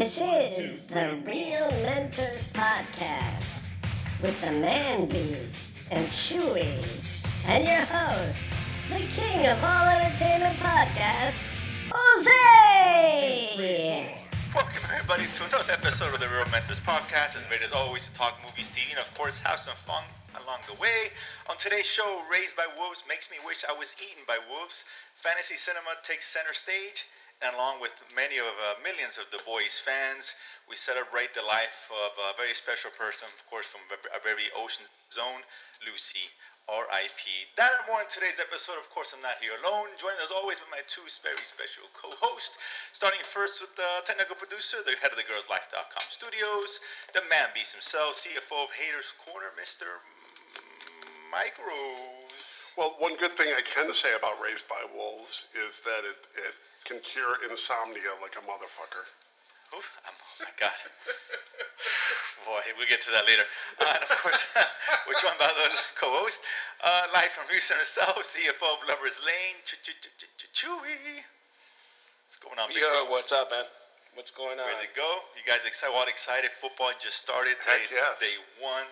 This is the Reel Mentors Podcast with the Man Beast and Chewie, and your host, the king of all entertainment podcasts, Jose! Welcome everybody to another episode of the Reel Mentors Podcast. As great as always to talk movies, TV, and of course have some fun along the way. On today's show, Raised by Wolves makes me wish I was eaten by wolves. Fantasy cinema takes center stage, and along with many of uh, millions of The Boys fans, we celebrate the life of a very special person, of course, from a a very ocean zone, Lucy. R.I.P. That and more in today's episode. Of course, I'm not here alone. Joined as always by my two very special co-hosts. Starting first with the technical producer, the head of the GirlsLife.com studios, the man beast himself, CFO of Haters Corner, Mr. Mike Rose. Well, one good thing I can say about Raised by Wolves is that it, it can cure insomnia like a motherfucker. Oof, I'm, oh my God. Boy, we'll get to that later. Uh, and of course, we're joined by the co-host, uh, live from Houston herself, CFO of Lovers Lane, Ch- Ch- Ch- Ch- Chewie. What's going on, Yo, bro? what's up, man? What's going on? Ready to go? You guys excited? All excited? Football just started. Today's yes. day one.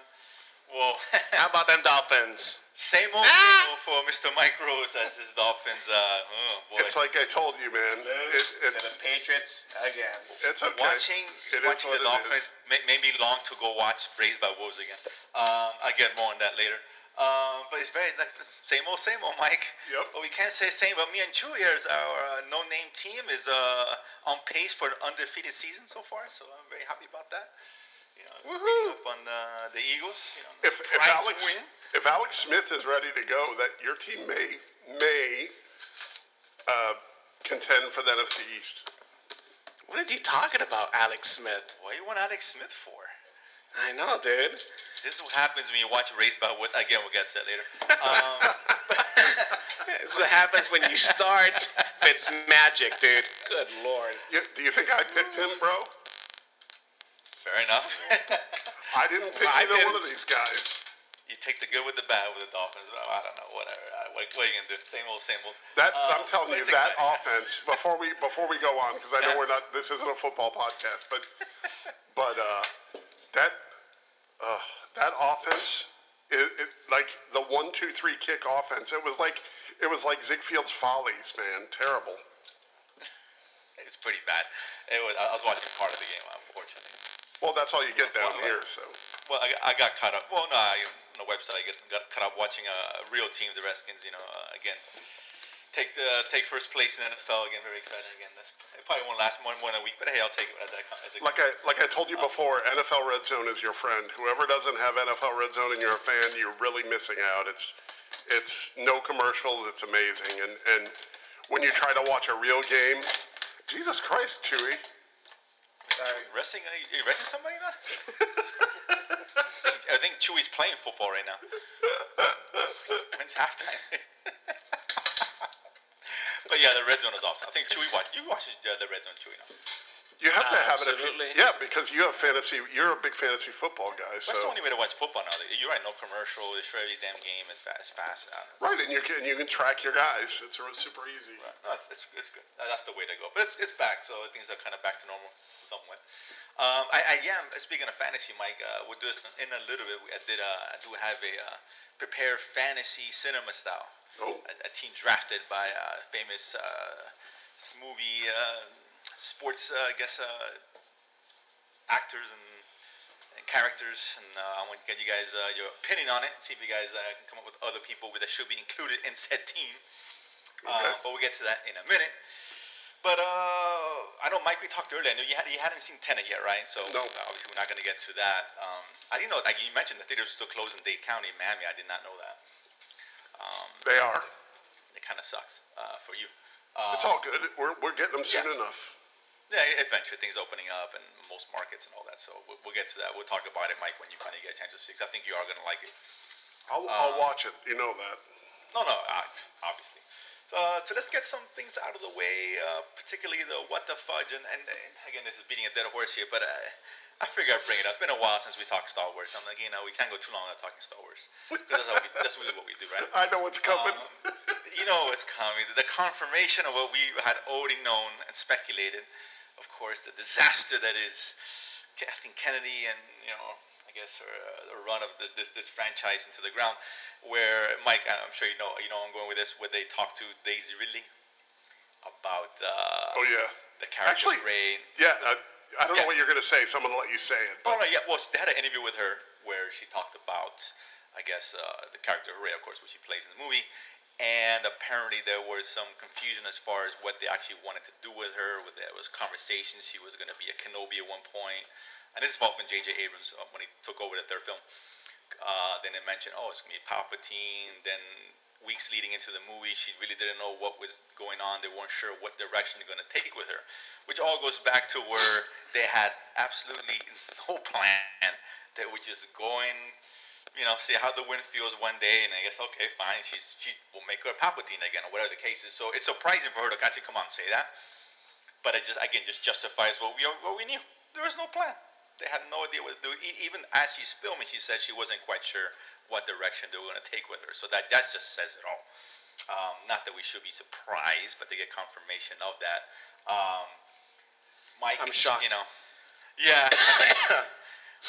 Well, How about them Dolphins? same old, Ah! same old for Mr. Mike Rose as his Dolphins. Uh, oh boy. It's like I told you, man. It, it's Patriots again. it's okay. Watching, It is watching the Dolphins is. ma- made me long to go watch Raised by Wolves again. Um, I get more on that later. Um, but it's very like, same old, same old, Mike. Yep. But we can't say same. But me and Chewie, here is our uh, no-name team, is uh, on pace for an undefeated season so far. So I'm very happy about that. You know, Woohoo. beating up on uh, the Eagles. You know, If, if Alex win. if Alex Smith is ready to go, that your team may may uh, contend for the NFC East. What is he talking about, Alex Smith? What do you want Alex Smith for? I know, dude. This is what happens when you watch Raised by Wolves. Again, we'll get to that later. Um, This is what happens when you start Fitz magic, dude. Good lord. You, do you think I picked him, bro? Fair enough. I didn't pick I either one of these guys. you take the good with the bad with the Dolphins. Well, I don't know, whatever. I, what, what are you gonna do? Same old, same old. That Uh, I'm telling you, that offense. Before we before we go on, because I know we're not. This isn't a football podcast, but but uh, that uh, that offense, it, it like the one two three kick offense. It was like it was like Ziegfeld's Follies, man. Terrible. It's pretty bad. It was, I was watching part of the game, unfortunately. Well, that's all you get down one of here. So Well, I, got- I got caught up. Well, no, I, on the website, I get, got caught up watching a real team, the Redskins. You know, uh, again, take uh, take first place in the NFL again. Very exciting again. That's, it probably won't last more, more than a week, but hey, I'll take it as I. As it like I like I told you before, NFL Red Zone is your friend. Whoever doesn't have NFL Red Zone and you're a fan, you're really missing out. It's it's no commercials. It's amazing. And and when you try to watch a real game, Jesus Christ, Chewie. Sorry. Resting? Are you resting somebody now? I think Chewie's playing football right now. When's halftime? but yeah, the red zone is awesome. I think Chewie watch. You watch uh, the red zone, Chewie. No? You have to have it if you, Absolutely. yeah, because you have fantasy. You're a big fantasy football guy. That's So the only way to watch football now. You're right. No commercial. It's for every damn game. It's fast. fast. I right, and you can you can track your guys. It's super easy. No, it's, it's, it's good. That's the way to go. But it's, it's back, so things are kind of back to normal somewhat. Um, I, I am speaking of fantasy, Mike. Uh, we'll do this in a little bit. I did. Uh, I do have a uh, prepare fantasy cinema style. Oh. A, a team drafted by uh, famous uh, movie uh, sports, uh, I guess, uh, actors and, and characters, and uh, I want to get you guys uh, your opinion on it. See if you guys uh, can come up with other people that should be included in said team. Okay. But we'll get to that in a minute. But uh, I know, Mike, we talked earlier. I know you, had, you hadn't seen Tenet yet, right? So No. obviously we're not going to get to that. Um, I didn't know, like you mentioned, the theaters still closed in Dade County, Miami. I did not know that. Um, They are. it kind of sucks uh, for you. Uh, It's all good. We're we're getting them soon yeah. enough. Yeah, eventually things opening up and most markets and all that. So we'll, we'll get to that. We'll talk about it, Mike, when you finally get a chance to see. 'cause I think you are going to like it. I'll Uh, I'll watch it. You know that. No, no, uh, obviously. Uh, so let's get some things out of the way, uh, particularly the what the fudge. And, and, and again, this is beating a dead horse here, but uh, I figure I'd bring it up. It's been a while since we talked Star Wars. I'm like, you know, we can't go too long without talking Star Wars. That's, how we, that's really what we do, right? I know what's coming. Um, you know what's coming. The confirmation of what we had already known and speculated of course, the disaster that is Kathleen Kennedy and you know I guess her, uh, the run of this, this this franchise into the ground. Where Mike, I'm sure you know you know I'm going with this. Where they talk to Daisy Ridley about uh, Oh yeah. the character Actually, of Rey. Yeah. Uh, I don't Yeah. know what you're gonna say. Someone will let you say it. Oh no, yeah. Well, they had an interview with her where she talked about, I guess, uh, the character of Rey, of course, which she plays in the movie. And apparently there was some confusion as far as what they actually wanted to do with her. With there was conversations she was going to be a Kenobi at one point, and this is all from J.J. Abrams uh, when he took over the third film. Uh, then they mentioned, oh, it's going to be Palpatine. Then weeks leading into the movie, she really didn't know what was going on. They weren't sure what direction they're going to take with her, which all goes back to where they had absolutely no plan. They were just going, you know, see how the wind feels one day, and I guess okay, fine, she's she will make her Palpatine again, or whatever the case is. So it's surprising for her to actually come on and say that, but it just again just justifies what we what we knew. There was no plan. They had no idea what to do. Even as she's filming, she said she wasn't quite sure what direction they were going to take with her. So that that just says it all. Um, not that we should be surprised, but they get confirmation of that. Um, Mike, I'm shocked. You know, yeah.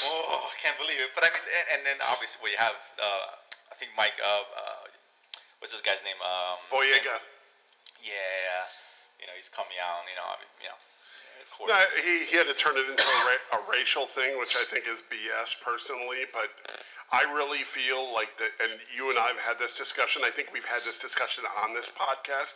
Oh, I can't believe it. But I mean, and, and then obviously we have, uh, I think Mike, uh, uh, what's this guy's name? Um, Boyega. Yeah, you know, he's coming out. You know, I mean, you know. No, he, he had to turn it into a, ra- a racial thing, which I think is BS personally. But I really feel like that, and you and I have had this discussion. I think we've had this discussion on this podcast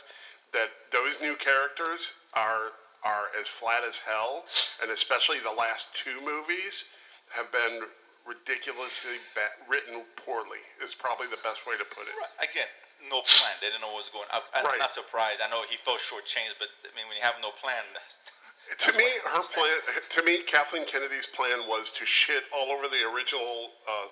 that those new characters are are as flat as hell, and especially the last two movies have been ridiculously ba- written poorly. Is probably the best way to put it. Right. Again, no plan. They didn't know what was going. I, I'm Right. not surprised. I know he felt shortchanged, but I mean, when you have no plan, that's, To that's me, her plan. To me, Kathleen Kennedy's plan was to shit all over the original, uh,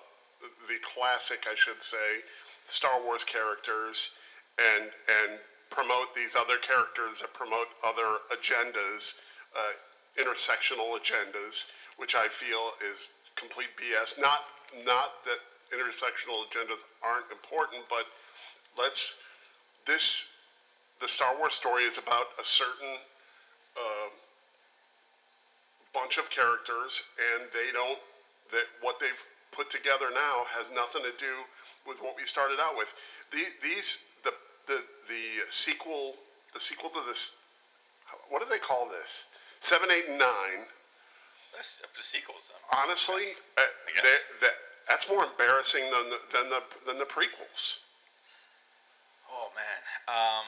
the classic, I should say, Star Wars characters, and and promote these other characters that promote other agendas, uh, intersectional agendas, which I feel is complete BS. Not not that intersectional agendas aren't important, but let's this the Star Wars story is about a certain uh, bunch of characters, and they don't. That what they've put together now has nothing to do with what we started out with. The, these the the the sequel the sequel to this. What do they call this? Seven, eight, nine. That's up to sequels. Honestly, uh, guess. they- that that's more embarrassing than the, than the than the prequels. Oh man. Um,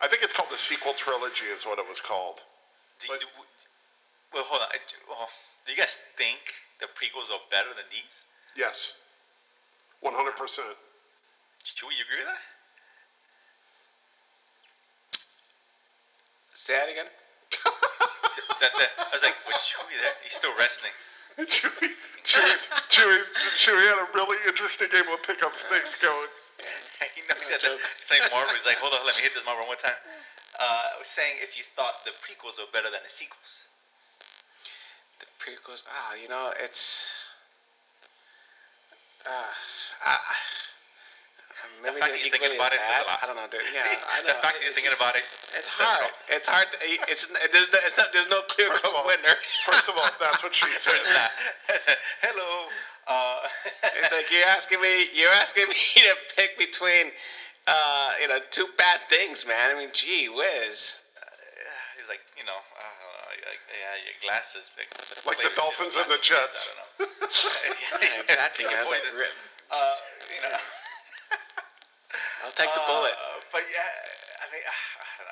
I think it's called the sequel trilogy, is what it was called. do, But- do, well, hold on. Oh, do you guys think the prequels are better than these? Yes, one hundred percent. Chewie, you agree with that? Say that again. that, that I was like, was Chewie there? He's still wrestling. Chewie, Chewie's, Chewie's, Chewie had a really interesting game of pickup sticks going. he knows that joke. he's playing Marvel. He's like, hold on, let me hit this Marvel one more time. Uh, I was saying if you thought the prequels were better than the sequels. The prequels. Ah, you know, it's. Ah, I, Maybe fact that you're thinking about it says a lot. I don't know, dude. Yeah, I know. the fact that you're thinking just- about it. It's says it all. hard. It's hard. To, it's there's no, it's not there's no clear cut winner. First of all, that's what she said. Hello. Uh, It's like you're asking me. You're asking me to pick between, uh, you know, two bad things, man. I mean, gee whiz. he's like, you know, I don't know, like, yeah, your glasses. Like, Like the Dolphins and the Jets. I don't know. Yeah, exactly. It's like, Uh, you know. I'll take the bullet. Uh, but yeah, I mean, I.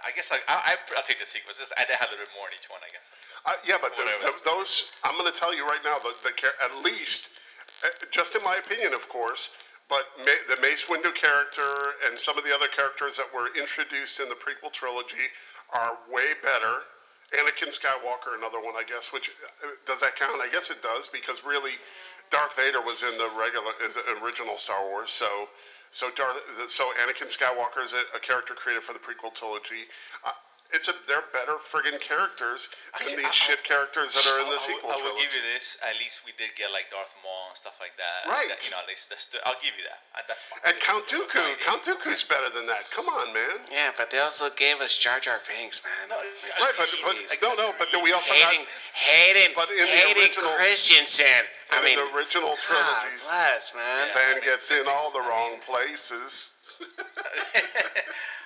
I guess I, I, I'll take the sequels. This, I have a little bit more in each one, I guess. Uh, yeah, but the, the, those, I'm going to tell you right now, the, the at least, uh, just in my opinion, of course, but Ma- the Mace Windu character and some of the other characters that were introduced in the prequel trilogy are way better. Anakin Skywalker, another one, I guess. Which uh, does that count? I guess it does because really, Darth Vader was in the regular, is the original Star Wars. So, so Darth, so Anakin Skywalker is a, a character created for the prequel trilogy. Uh, It's a they're better friggin' characters than Actually, these I- shit characters that are in the I- I will- I will give you this. At least we did get like Darth Maul and stuff like that. Right. That, you know, at least that's, I'll give you that. That's fine. and Count You Dooku, fine. Count Dooku's better than that. Come on, man. Yeah, but they also gave us Jar Jar Binks, man. No, Like, Right, but, jeez. but no, no, but then we also Hayden, got Hayden, But in the Hayden original- Christensen. I in mean, the original God trilogies. bless, man. Fan gets in all the wrong places.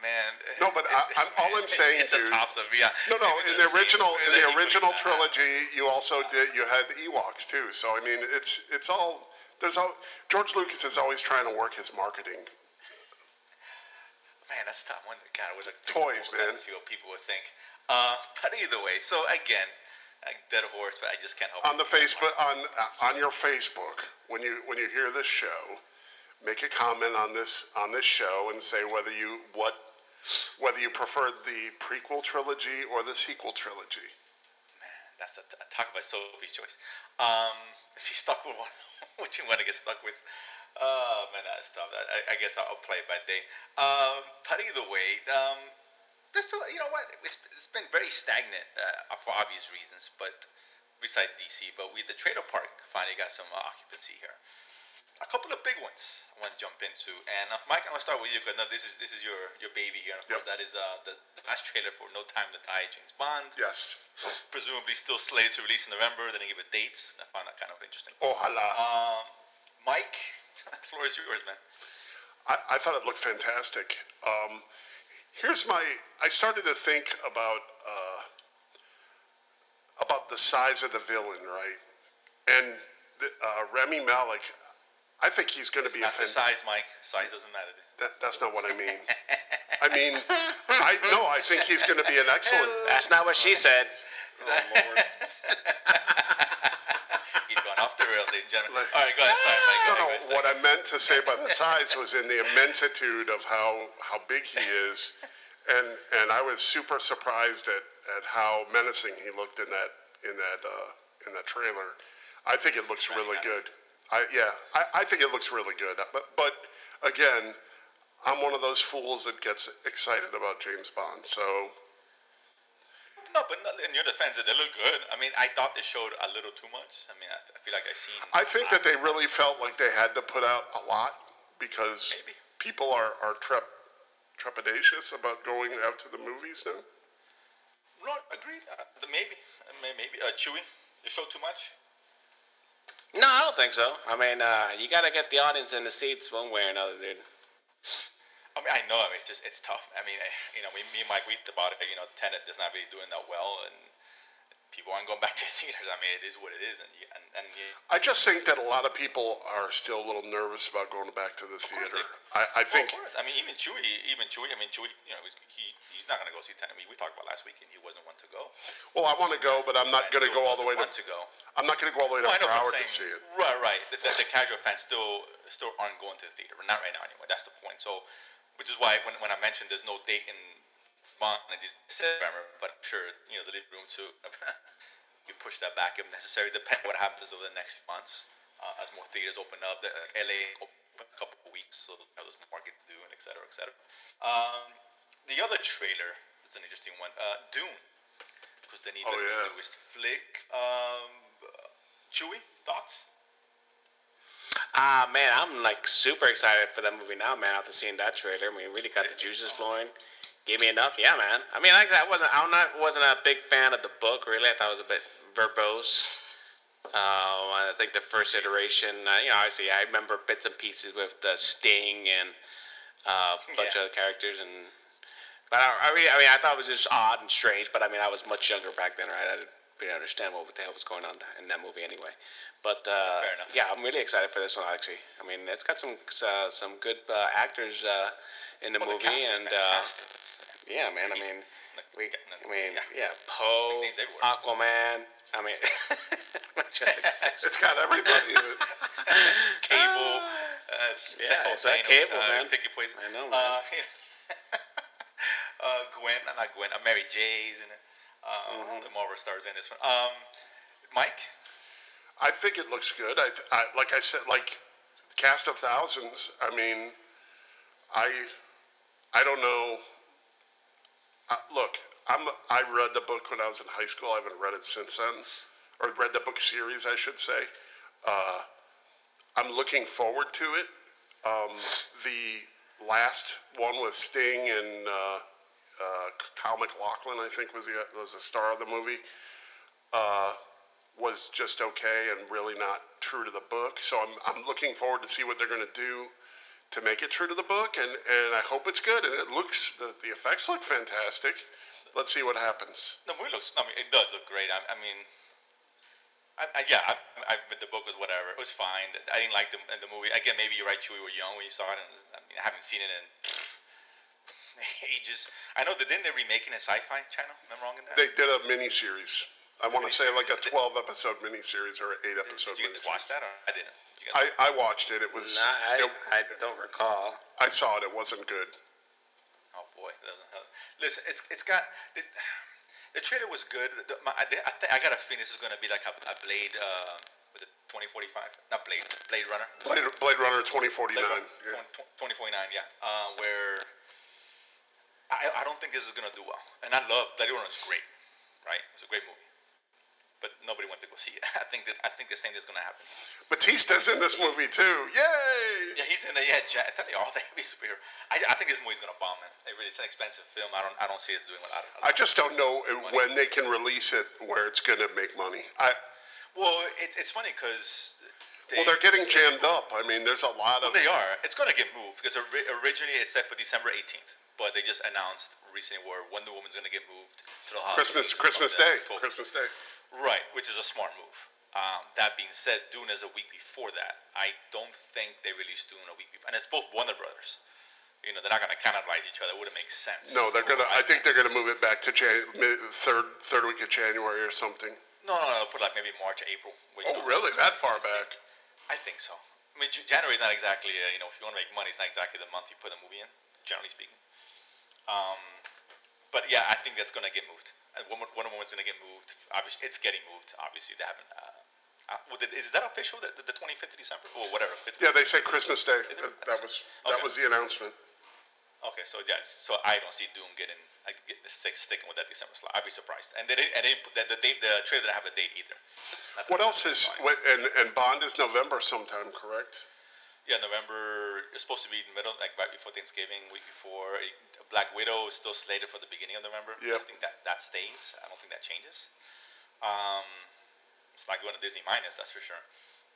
Man. No, but I- I'm- all I'm saying, it's a dude- toss up. Yeah. No, no. In the original, in the original trilogy, you also did. You had the Ewoks too. So I mean, it's it's all there's all. George Lucas is always trying to work his marketing. Man, that's tough. Wonder, God, it was a Toys, man. See what people would think. Uh, but either way, so again, a dead horse, but I just can't help. On the Facebook, on uh, on your Facebook, when you when you hear this show, make a comment on this on this show and say whether you what whether you preferred the prequel trilogy or the sequel trilogy. Man, that's a, talk about Sophie's choice. Um, if you stuck with one, what you want to get stuck with? Oh man, that's tough. I, I guess I'll play it by day. Um, but either way, um, there's still, you know what? It's, it's been very stagnant uh, for obvious reasons. But besides DC, but we the trailer park finally got some uh, occupancy here. A couple of big ones I want to jump into, and uh, Mike, I'm gonna start with you because this is this is your your baby here. And of course, that is uh, the, the last trailer for No Time to Die, James Bond Yes. presumably still slated to release in November. They didn't give a date. I found that kind of interesting. Ojalá. Um, Mike, the floor is yours, man. I, I thought it looked fantastic. Um, here's my. I started to think about uh, about the size of the villain, right? And the, uh, Rami Malek. I think he's going to be a Not the fan. size, Mike. Size doesn't matter. That, that's not what I mean. I mean, I no. I think he's going to be an excellent. That's not what she said. Oh, Lord. He's gone off the rails, ladies and gentlemen. Like- All right, go ahead. Sorry, Mike. Go No, ahead, no. go What. I meant to say by the size was in the immensitude of how how big he is, and and I was super surprised at at how menacing he looked in that in that uh, in that trailer. I think it looks really good. I yeah, I, I think it looks really good. But but again, I'm one of those fools that gets excited about James Bond. So No, but not, in your defense, they look good. I mean, I thought they showed a little too much. I mean, I, I feel like I seen. I think that they really felt like they had to put out a lot because Maybe. people are are trep trepidatious about going out to the movies now. No, agreed. Uh, maybe, uh, maybe. Uh, Chewie, they showed too much. No, I don't think so. I mean, uh, you got to get the audience in the seats one way or another, dude. I mean, I know. I mean, it's just it's tough. I mean, I, you know, we, me and Mike we about it. You know, Tenet is not really doing that well, and people aren't going back to the theaters. I mean, it is what it is, and and, and you, I just think that a lot of people are still a little nervous about going back to the theater. I, I Well, think of course. I mean, even Chewie, even Chewie. I mean, Chewie. You know, he he's not gonna go see Tenet. I mean, we talked about last week, and he wasn't one to go. well, I want to go, but I'm not going to go all the way to. to go. I'm not going to go all the way to know Broward to see it. Right, right. The, the, the casual fans still still aren't going to the theater. Not right now, anyway. That's the point. So, which is why when, when I mentioned there's no date in Font and it's September, but I'm sure you know the living room to you push that back if necessary, depending what happens over the next few months uh, as more theaters open up. The, like LA open a couple of weeks, so you know, there's more market to do, and et cetera, et cetera. Um, the other trailer is an interesting one. Uh, Dune, because they need Oh, the yeah. newest flick. Um, Chewie, thoughts? Ah, man, I'm like super excited for that movie now, man. After seeing that trailer, I mean, really got the juices flowing. Gave me enough, yeah, man. I mean, like I wasn't, I'm not, wasn't a big fan of the book, really. I thought it was a bit verbose. Uh, I think the first iteration, uh, you know, obviously I remember bits and pieces with the Sting and uh, a bunch Yeah. of other characters, and but I, I, really, I mean, I thought it was just odd and strange. But I mean, I was much younger back then, right? I didn't really understand what the hell was going on in that movie anyway. But uh, yeah, I'm really excited for this one actually. I mean, it's got some uh, some good uh, actors uh, in the Well, movie, cast is and uh, yeah, man. I mean, we, I mean, yeah. yeah, Poe. Aquaman. I mean, It's got everybody. Cable. Uh, Yeah, it's that Thanos, Cable, uh, man. Pick your poison. I know, Uh, man. uh, Gwen, uh, not Gwen, uh, Mary J's in it. Uh, Mm-hmm. The Marvel stars in this one. Um, Mike, I think it looks good. I, I like I said, like cast of thousands. I mean, I I don't know. Uh, look, I'm I read the book when I was in high school. I haven't read it since then, or read the book series, I should say. Uh, I'm looking forward to it. Um, the last one with Sting and uh, uh, Kyle MacLachlan, I think, was the was the star of the movie. Uh, was just okay and really not true to the book. So I'm I'm looking forward to see what they're going to do to make it true to the book, and, and I hope it's good. And it looks the, the effects look fantastic. Let's see what happens. The movie looks. I mean, it does look great. I, I mean, I, I, yeah, I, I, the book was whatever. It was fine. I didn't like the the movie. Again, maybe you're right. Chewie you were young when you saw it, and I mean, I haven't seen it in ages. I know that didn't they remake it in Sci-Fi Channel? Am I wrong in that? They did a mini series. I want to say like a 12 episode mini series or an 8 episode Did you get to watch that, or I didn't? Did you guys I, I watched it. It was. Nah, I, it- I don't recall. I saw it. It wasn't good. Oh boy, it doesn't help. Listen, it's it's got the, the trailer was good. The, my, I, I, think I got a feeling this is gonna be like a, a Blade. Uh, was it 2045? Not Blade. Blade Runner. Blade, Blade Runner 2049. Blade Runner, yeah. 2049. Yeah. Uh, where I, I don't think this is gonna do well. And I love Blade Runner. is great, right? It's a great movie. But nobody went to go see it. I think that I think the same thing is gonna happen. Batista's in this movie too. Yay! Yeah, he's in the yeah. Ja- I tell you, all the heavy superhero. I, I think this movie's gonna bomb, man. It really, it's an expensive film. I don't I don't see us doing a lot. Of, I just don't know when they can release it where it's gonna make money. I Well, it, it's funny because. well, they're getting jammed up. I mean, there's a lot of. They are. It's going to get moved because ori- originally it's set for December 18th, but they just announced recently where Wonder Woman's going to get moved to the holidays Christmas Christmas Day. October. Christmas Day. Right, which is a smart move. Um, that being said, Dune is a week before that. I don't think they released Dune a week before, and it's both Warner Brothers. You know, they're not going to cannibalize each other. It wouldn't make sense. No, they're So gonna. I think they're gonna move it back to Jan, third third week of January or something. No, no, no. Put like maybe March, April. Oh, really? That far back? I think so. I mean, January is not exactly, uh, you know, if you want to make money, it's not exactly the month you put a movie in, generally speaking. Um, but yeah, I think that's going to get moved. And Wonder Wonder Woman's going to get moved. Obviously, it's getting moved. Obviously, they haven't. Uh, uh, is that official? The, the 25th of December? Or whatever. Yeah, they said Christmas Day. It? That, was that Okay. was the announcement. Okay, so yeah, so I don't see Dune getting like get the six sticking with that December slot. I'd be surprised. And they didn't, and they the, the date, the trailer didn't have a date either. What else is? What, and and Bond is November sometime, correct? Yeah, November. It's supposed to be in the middle, like right before Thanksgiving, week before. Black Widow is still slated for the beginning of November. Yep. I think that that stays. I don't think that changes. Um, it's not going to Disney minus, that's for sure.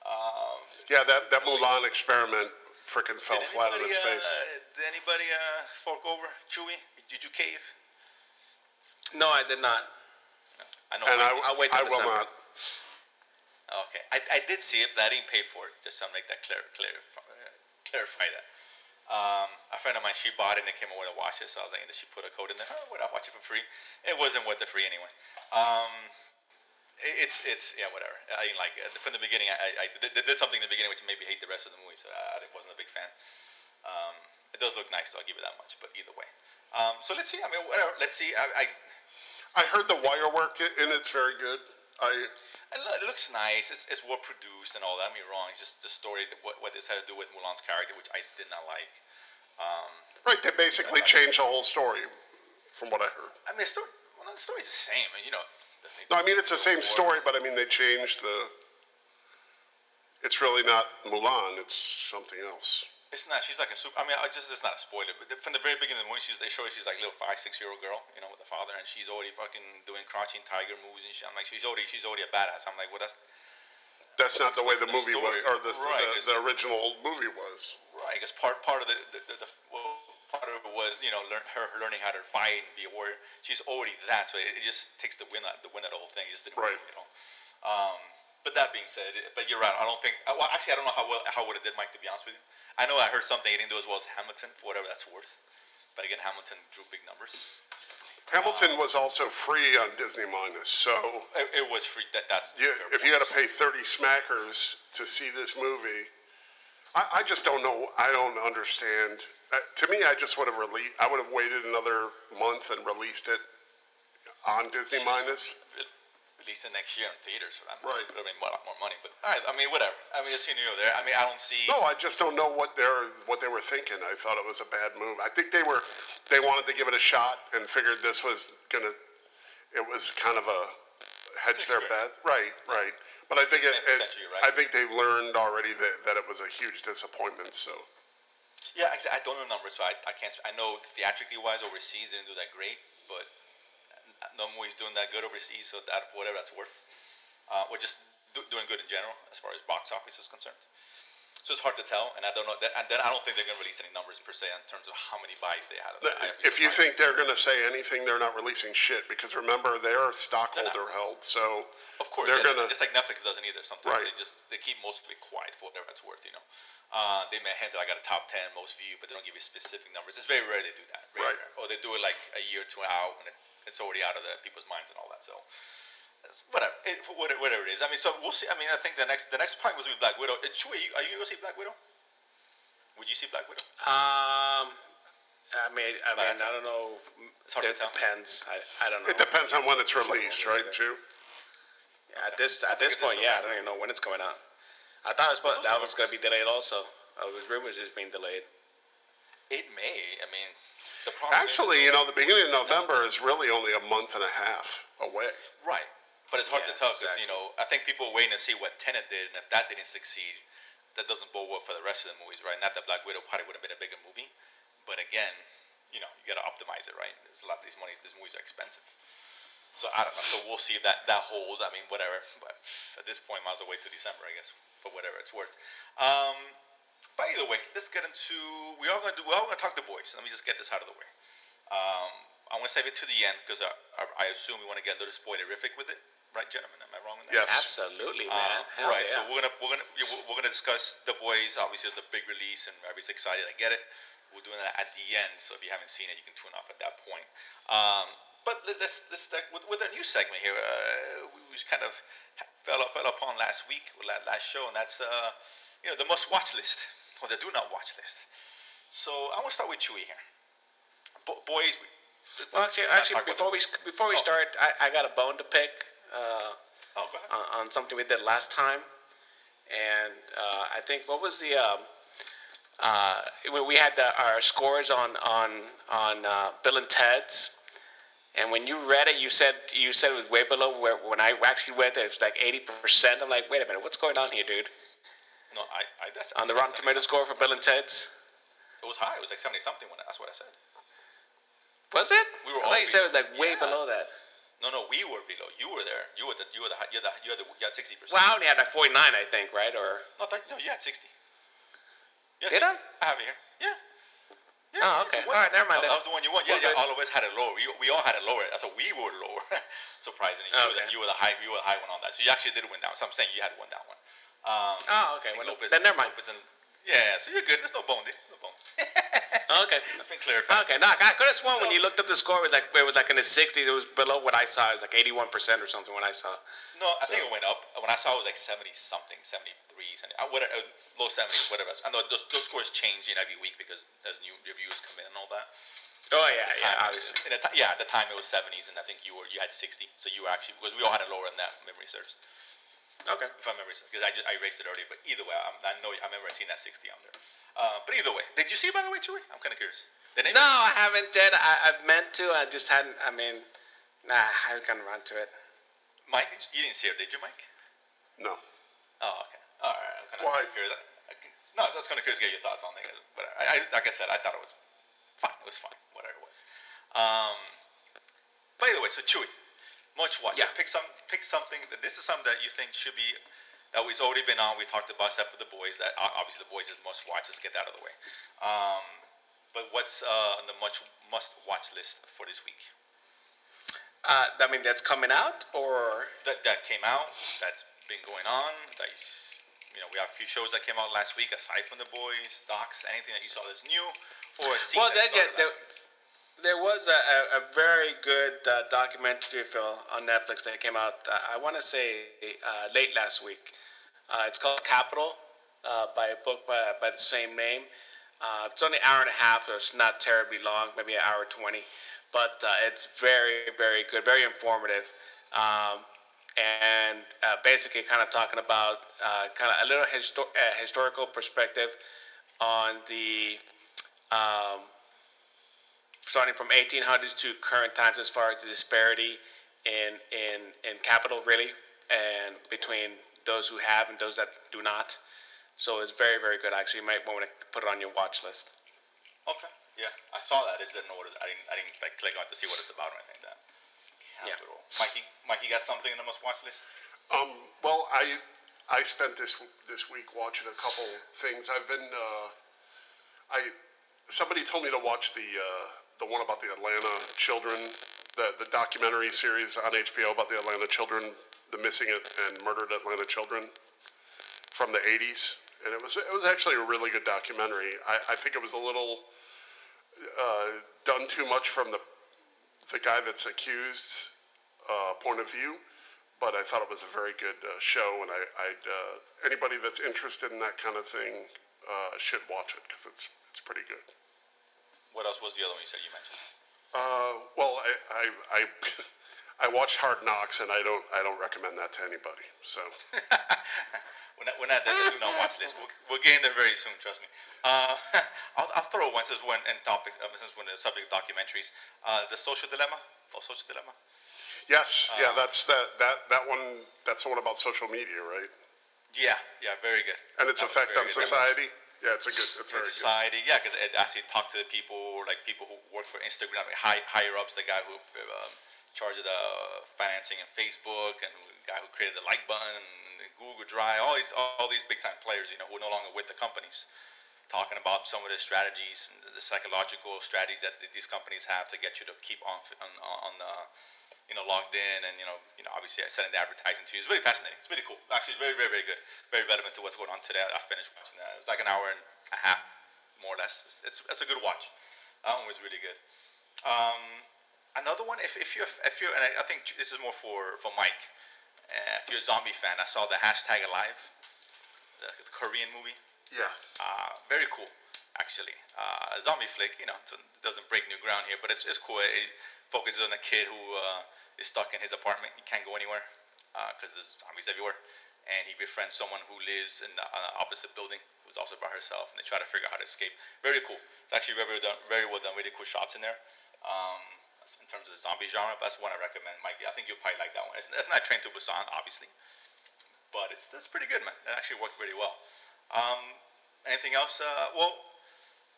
Um, Yeah, that that Mulan experiment freaking fell did flat on anybody, its uh, face. did anybody uh, fork over? Chewie, did you cave? No, I did not. I know. And I, I'll wait till I will December. not. Okay, I, I did see it, but I didn't pay for it. Just to make that clear, clear, clarify that. Um, a friend of mine, she bought it and came over to watch it, so I was like, did she put a code in there? Oh, what? I'll watch it for free. It wasn't worth the free anyway. Um, it- it's it's yeah, whatever. I didn't like from the beginning. I, I, did, did something in the beginning which made me hate the rest of the movie, so I, wasn't a big fan. Um, it does look nice, though. I'll give it that much. But either way, um, so let's see. I mean, whatever. Let's see. I, I I heard the wire work in it's very good. I It lo- it looks nice. It's, it's well produced and all that. I mean, wrong. It's just the story. What what this had to do with Mulan's character, which I did not like. Um, right. They basically changed the whole story, from what I heard. I mean, the story, well, the story's the same. You know. No, I mean it's the same story, but I mean they changed the. It's really not Mulan. It's something else. It's not. She's like a super. I mean, I just it's not a spoiler, but from the very beginning of the movie, she's they show her she's like a little five, six year old girl, you know, with the father, and she's already fucking doing crouching tiger moves and shit. I'm like, she's already she's already a badass. I'm like, well, that's That's not the way the the movie story. was, or the, Right, the, the original movie was. right. I guess part part of the the, the, well, part of it was you know learn her learning how to fight and be a warrior. She's already that, so it, it just takes the win out the win out of the whole thing. It just didn't Right. work, you know. Um, but that being said, but you're right. I don't think. Well, actually, I don't know how well how would it did, Mike. To be honest with you, I know I heard something he didn't do as well as Hamilton for whatever that's worth. But again, Hamilton drew big numbers. Hamilton was also free on Disney Minus, so It, it was free. That that's fair if you point. got to pay thirty smackers to see this movie, I, I just don't know. I don't understand. Uh, to me, I just would have released. I would have waited another month and released it on Disney Minus. Release it next year in theaters for that. Right. Would have made a lot more money, but right. I mean, whatever. I mean, it's here there. I mean, I don't see. No, I just don't know what they're what they were thinking. I thought it was a bad move. I think they were they wanted to give it a shot and figured this was gonna. It was kind of a hedge their bet. Right, right. But I think it, it right. I think they've learned already that, that it was a huge disappointment. So Yeah, I don't know the numbers, so I, I can't. I know theatrically wise overseas they didn't do that great, but no movie's doing that good overseas. So that whatever that's worth, uh, we're just do, doing good in general as far as box office is concerned. So it's hard to tell, and I don't know. That, and then I don't think they're gonna release any numbers per se in terms of how many buys they had. If you think they're gonna say anything, they're not releasing shit because remember they're stockholder held. So Of course, they're yeah, gonna- just like Netflix doesn't either. Sometimes Right. they just they keep most of it quiet for whatever it's worth. You know, uh, they may hint that I got a top ten most viewed, but they don't give you specific numbers. It's very rare they do that. Very Right. rare. Or they do it like a year or two out when it, it's already out of the people's minds and all that. So. Whatever, it, whatever, whatever it is. I mean, so we'll see. I mean, I think the next, the next point was with Black Widow. Uh, Chewie, are you gonna see Black Widow? Would you see Black Widow? Um, I mean, I mean, I don't know. It's hard to it tell. depends. I, I don't know. it depends on when it's released, right, either. Jew? Yeah, At this at this point, yeah, I don't even know when it's coming out. I thought it was supposed, that was going to be delayed also. Uh, it was rumors it's being delayed. It may. I mean, the problem. is- Actually, you know, the beginning of November is really only a month and a half away. Right. But it's hard to tell because, exactly. you know, I think people are waiting to see what Tenet did, and if that didn't succeed, that doesn't bode well for the rest of the movies, right? Not that Black Widow probably would have been a bigger movie, but again, you know, you got to optimize it, right? There's a lot of these movies, these movies are expensive. So I don't know. So we'll see if that that holds. I mean, whatever. But at this point, might as well wait till December, I guess, for whatever it's worth. Um, but either way, let's get into. We are gonna do. We're all gonna talk to the boys. Let me just get this out of the way. Um, I want to save it to the end because I, I, I assume we want to get a little spoilerific with it, right, gentlemen? Am I wrong in that? Yes. Absolutely, Uh, man. Hell right. yeah. So we're gonna we're gonna we're- we're gonna discuss the boys. Obviously, it's the big release, and everybody's excited. I get it. We're doing that at the end, so if you haven't seen it, you can tune off at that point. Um, but let- let's let's start with, with our new segment here. Uh, we, we kind of fell fell upon last week with that last show, and that's uh, you know the must watch list or the do not watch list. So I want to start with Chewie here. Bo- boys. Well, actually, actually, before we before we Oh. start, I, I got a bone to pick uh, oh, on, on something we did last time, and uh, I think what was the um, uh, we, we had the, our scores on on on uh, Bill and Ted's, and when you read it, you said you said it was way below where when I actually read it, it was like eighty percent. I'm like, wait a minute, what's going on here, dude? No, I, I that's On the Rotten Tomato score for Bill and Ted's, It was high. It was like seventy something. When I, that's what I said. was it? We were I all thought you said it was like way Yeah. below that. No, no, we were below. You were there. You were the. You were the. hi- You're the. You're the. You had sixty percent. Well, I only had like 49, I think, right? Or No, that, no, you had sixty. Yes, Did I? I have it here. Yeah. Yeah, Oh, okay. All right, never mind That, that was the one you won. Yeah, yeah. All of us had it lower. We, we all had it lower. That's So we were lower. Surprisingly, you, were the, you were the high. You were the high one on that. So you actually did win that. one. So I'm saying you had won that one. Um, Oh, okay. Well, Lopez- then never mind. And, yeah, so you're good. There's no bone there. No bone. okay. That's been clarified. Okay, no, I could have sworn when you looked up the score, it was like it was like in the 60s. It was below what I saw. It was like 81 percent or something when I saw. No, I think it went up. When I saw it was like 70 something, 73, 70, uh, whatever, uh, low 70s, whatever. I know those, those scores change in every week because as new reviews come in and all that. Oh yeah, At the yeah, obviously. In the ti- yeah, at the time it was 70s, and I think you were you had 60, so you were actually because we all had it lower than that. Memory serves, Okay. if I remember, because I, ju- I erased it earlier. But either way, I'm, I know I remember seeing that 60 on there. Uh, but either way, did you see it by the way, Chewie? I'm kind of curious. The name No, I haven't did. I, I've meant to. I just hadn't. I mean, nah, I haven't gotten around to it. Mike, you didn't see it, did you, Mike? No. Oh, okay. All right. I'm kind of Why? curious. I can- No, I was kind of curious to get your thoughts on it. But I, I, like I said, I thought it was fine. It was fine, whatever it was. Um, by the way, so Chewie, much watch. Yeah. Pick some. Pick something. That this is something that you think should be. That was already been on. We talked about except for the boys. That obviously the boys is must watch. Let's get that out of the way. Um, but what's uh, on the much must watch list for this week? Uh, I mean, that's coming out, or that, that came out, that's been going on. That you, you know, we have a few shows that came out last week aside from the boys, docs, anything that you saw that's new, or a scene well, that that, yeah, there, was a, a, a very good uh, documentary film on Netflix that came out. Uh, I want to say uh, late last week. Uh, it's called Capital, uh, by a book by, by the same name. Uh, it's only an hour and a half, so it's not terribly long, maybe an hour twenty, but it's very, very good, very informative. Um, and basically kind of talking about kind of a little histo- historical perspective on the um, starting from 1800s to current times as far as the disparity in in in capital really and between those who have and those that do not. So it's very very good. Actually, you might want to put it on your watch list. Okay. Yeah, I saw that. I didn't know what it, I didn't. I didn't like click on it to see what it's about or anything like that. Yeah. Capital. Mikey, Mikey got something in the must watch list. Um, well, I I spent this this week watching a couple things. I've been uh, I somebody told me to watch the uh, the one about the Atlanta children, the the documentary series on HBO about the Atlanta children, the missing and murdered Atlanta children from the 80s, and it was it was actually a really good documentary. I, I think it was a little uh, done too much from the the guy that's accused uh, point of view, but I thought it was a very good uh, show, and I, I'd uh, anybody that's interested in that kind of thing uh, should watch it because it's it's pretty good. What else was the other one you said you mentioned? Uh, well, I I, I I watched Hard Knocks, and I don't I don't recommend that to anybody. So we're not, we're not there to do not watch list. We're, we're getting there very soon. Trust me. Uh, I'll, I'll throw one since when and topic uh, since when the subject of documentaries. Uh, the social dilemma or social dilemma. yes, yeah, that's that that that one. That's the one about social media, right? Yeah, yeah, very good. And its That effect on society. Yeah, it's a good. It's very good. society. Yeah, because it actually talked to the people, like people who work for Instagram, like high, higher ups, the guy who um, the financing in Facebook, and the guy who created the like button and Google Drive, all these all these big time players, you know, who are no longer with the companies, talking about some of the strategies, and the psychological strategies that these companies have to get you to keep on on on the you know, logged in and, you know, you know, obviously sending the advertising to you. It's really fascinating. It's really cool. Actually, very, very, very good. Very relevant to what's going on today. I finished watching that. It was like an hour and a half, more or less. It's, it's, it's a good watch. That one was really good. Um, another one, if, if you're, if you're, and I, I think this is more for, for Mike. Uh, if you're a zombie fan, I saw the hashtag alive, the, the Korean movie. Yeah. Uh, very cool, actually. Uh, a zombie flick, you know, doesn't break new ground here, but it's, it's cool. It focuses on a kid who uh, is stuck in his apartment. He can't go anywhere because there's zombies everywhere. And he befriends someone who lives in the uh, opposite building who's also by herself, and they try to figure out how to escape. Very cool. It's actually very, done, very well done. Really cool shots in there. Um, in terms of the zombie genre, that's one I recommend, Mike. I think you'll probably like that one. It's, it's not Train to Busan, obviously, but it's that's pretty good, man. It actually worked really well. Um, anything else? Uh, well,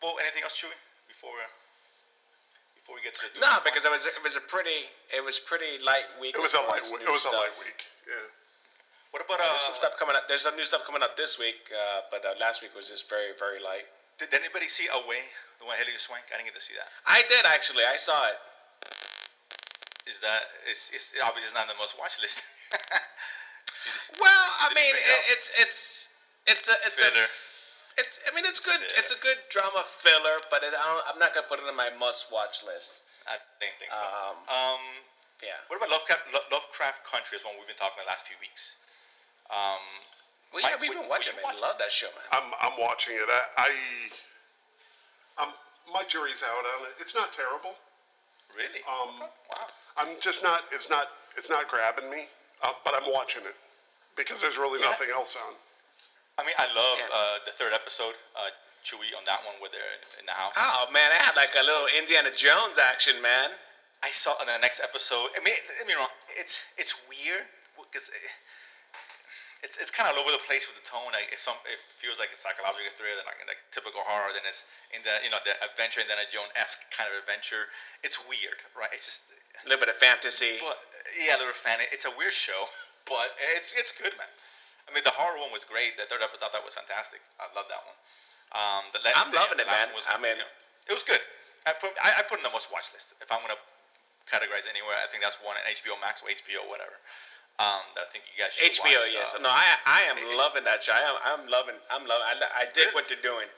well, anything else, Chewie? Before uh, before we get to the No, because it was it was a pretty it was pretty light week. It was as a far light. as week. new It was a stuff. light week. Yeah. what about uh? There's some uh? stuff coming up. There's some new stuff coming up this week, uh, but uh, last week was just very very light. Did anybody see Away? The one Hilary Swank? I didn't get to see that. I did actually. I saw it. Is that it's it's obviously it's not on the most watch list. Well, I Did it mean, break it, out? it's it's it's a it's Filler. a it's I mean it's good. Yeah. It's a good drama filler, but it, I don't, I'm not gonna put it on my must watch list. I didn't think so. Um, um Yeah. what about Lovecraft, Lovecraft Country? Is one we've been talking about the last few weeks. Um, Well, Mike, yeah, we've been watching. would Man, watch love that show, man. I'm I'm watching it. I, I I'm my jury's out on it. It's not terrible. really? Um, Okay. Wow. I'm just not. It's not. It's not grabbing me. Uh, but I'm watching it because there's really Yeah. nothing else on. I mean, I love Yeah. uh, the third episode. Uh, Chewie on that one where they're in the house. Oh man, I had like a little Indiana Jones action, man. I saw in the next episode. I mean, don't me wrong. It's it's weird because it's it's kind of all over the place with the tone. Like if some if it feels like a psychological thriller, then like, like typical horror, then it's in the you know the adventure and then a Jones esque kind of adventure. It's weird, right? It's just, A little bit of fantasy. but yeah, a little fan. It's a weird show, but it's it's good, man. I mean, the horror one was great. The third episode, I thought was fantastic. I love that one. Um, the I'm the- loving it, man. Was, I mean- you know, it was good. I put I, I put it in the most watch list. If I'm gonna categorize anywhere, I think that's one on HBO Max or HBO whatever. Um, that I think you guys should HBO, watch. yes. Uh, No, I I am loving that show. I am I'm loving I'm loving. I, I dig Really? what they're doing.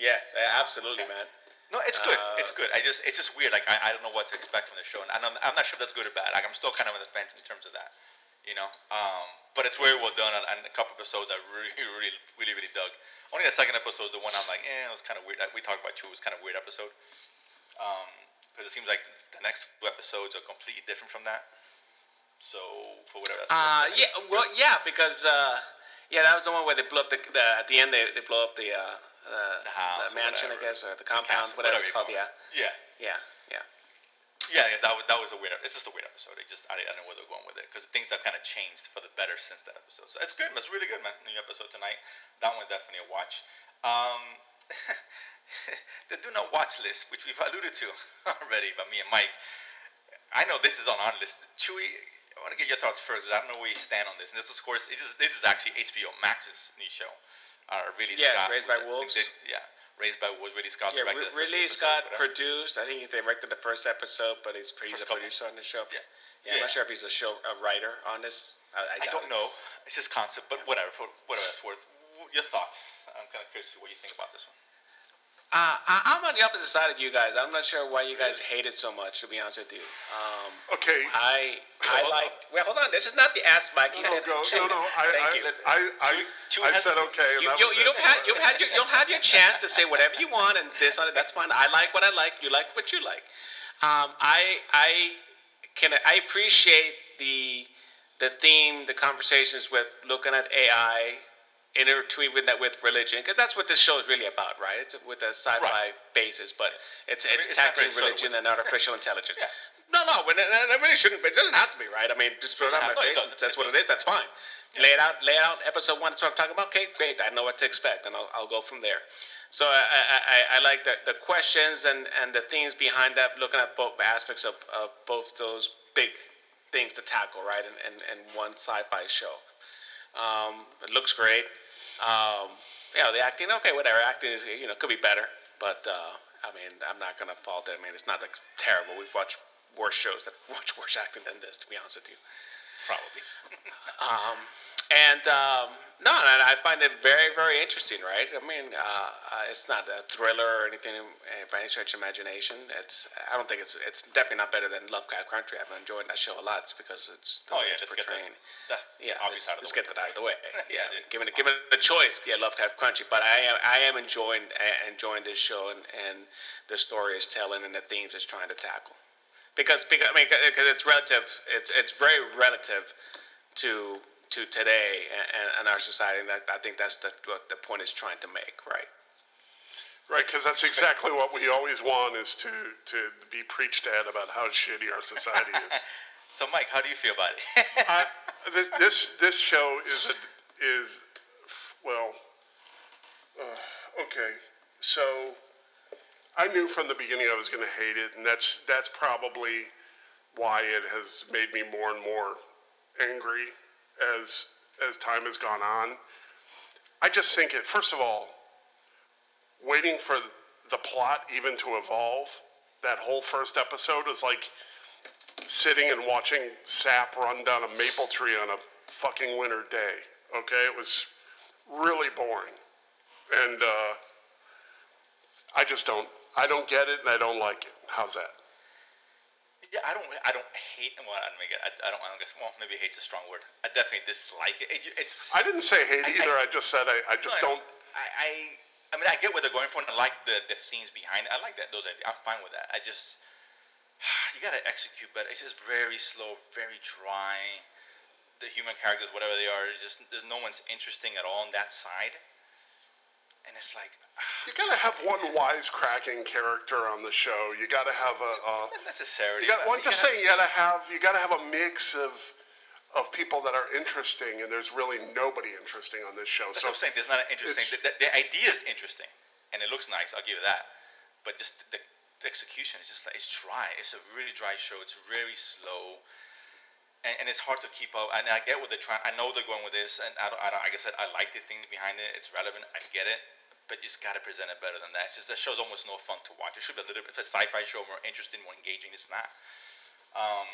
Yes, absolutely, Okay. man. No, it's good. Uh, it's good. I just it's just weird. Like I, I don't know what to expect from the show, and I'm, I'm not sure if that's good or bad. Like I'm still kind of on the fence in terms of that, you know. Um, but it's very well done, and, a couple episodes I really, really, really, really dug. Only the second episode is the one I'm like, eh, it was kind of weird. We talked about too. It was kind of weird episode. Um, because it seems like the next two episodes are completely different from that. So for whatever. That's Uh, yeah, well, yeah, because uh, yeah, that was the one where they blew up the, the at the end they, they blow up the uh, uh, The house or mansion, I guess, or the The compound, castle, whatever, whatever it's called. it. Yeah. yeah, yeah. Yeah, yeah, that was that was a weird. It's just a weird episode. It just I, I don't know where they're going with it because things have kind of changed for the better since that episode. So it's good. It's really good, man. New episode tonight. That one's definitely a watch. Um, the do not watch list, which we've alluded to already, by me and Mike. I know this is on our list. Chewie, I want to get your thoughts first. I don't know where you stand on this. And this, is, of course, it is, this is actually HBO Max's new show. Uh, Ridley Yes, Scott. Raised by Wolves. they- yeah, Raised by Wolves. Ridley Scott Yeah, directed Ridley Scott produced. I think he directed the first episode, but he's, he's First a couple. producer on the show. Yeah. yeah, I'm not sure if he's a show a writer on this. I, I, I don't it. know. It's just concept, but whatever. For whatever that's worth. Your thoughts? I'm kind of curious what you think about this one. Uh, I, I'm on the opposite side of you guys. I'm not sure why you guys hate it so much. To be honest with you, um, Okay. I I like. Well, hold on. This is not the ass Mike. He No, said. go. No, no. I, Thank I, you. I, I, Chew- Chew I said okay. You, you, you've had, you've had your, you'll have your chance to say whatever you want and this on it. That's fine. I like what I like. You like what you like. Um, I I can I appreciate the the theme, the conversations with looking at AI, interweaving that with religion, because that's what this show is really about, right? It's with a sci-fi Right. basis, but it's it's it's not tackling religion and artificial intelligence. Yeah. No, no, when it, it really shouldn't. It doesn't have to be, right? I mean, just put it on my no, face. That's It what it is. That's fine. Lay it out. Lay it out. Episode one. That's what I'm talking about. Okay, great. I know what to expect, and I'll, I'll go from there. So I, I, I, I like the, the questions and, and the themes behind that. Looking at both aspects of, of both those big things to tackle, right? and in, in one sci-fi show. Um, it looks great. Um, you know, the acting. Okay, whatever. Acting is you know could be better, but uh, I mean, I'm not gonna fault it. I mean, it's not like terrible. We've watched worse shows that watch worse acting than this. To be honest with you. Probably. Um, and um, no, and I find it very, very interesting. Right? I mean, uh, uh, it's not a thriller or anything uh, by any stretch of imagination. It's I don't think it's it's definitely not better than Lovecraft Country. I've enjoyed that show a lot. It's because it's the Oh way yeah, it's let's that. That's Yeah, let's, let's get that out of the way. Yeah, given it, given the choice, yeah, Lovecraft Country. But I am I am enjoying uh, enjoying this show and, and the story it's telling and the themes it's trying to tackle. Because because I mean because it's relative. It's it's very relative to to today and, and our society. And that, I think that's the, what the point is trying to make. Right. Right, because that's exactly what we always want is to to be preached at about how shitty our society is. So Mike, how do you feel about it? I, this, this this show is a, is well uh, okay. So I knew from the beginning I was going to hate it, and that's that's probably why it has made me more and more angry as as time has gone on. I just think it. First of all, waiting for the plot even to evolve. That whole first episode is like sitting and watching sap run down a maple tree on a fucking winter day. Okay, it was really boring, and uh, I just don't. I don't get it, and I don't like it. How's that? yeah, I don't. I don't hate. Well, I don't make it. I, I don't. I don't guess. Well, maybe hate's a strong word. I definitely dislike it. it it's. I didn't say hate I- I- either. I, just said I, I just No, don't. I, I, I mean, I get what they're going for, and I like the, the themes behind it. I like that those ideas. I'm fine with that. I just, you gotta execute, but it's just very slow, very dry. The human characters, whatever they are, just there's no one's interesting at all on that side. And it's like, You gotta have one wisecracking character on the show. You gotta have a. a not necessarily. you got. but Well, I'm just gotta- saying, you gotta have. You gotta have a mix of of people that are interesting, and there's really nobody interesting on this show. That's so what I'm saying. There's not an interesting. The, the, the idea is interesting, and it looks nice. I'll give you that. But just the, the execution is just like it's dry. It's a really dry show. It's very slow, and, and it's hard to keep up. And I get what they're trying. I know they're going with this, and I don't. I don't like I said, I like the things behind it. It's relevant. I get it. But you just gotta present it better than that. It's just that show's almost no fun to watch. It should be a little bit. If a sci-fi show, more interesting, more engaging. It's not. Um,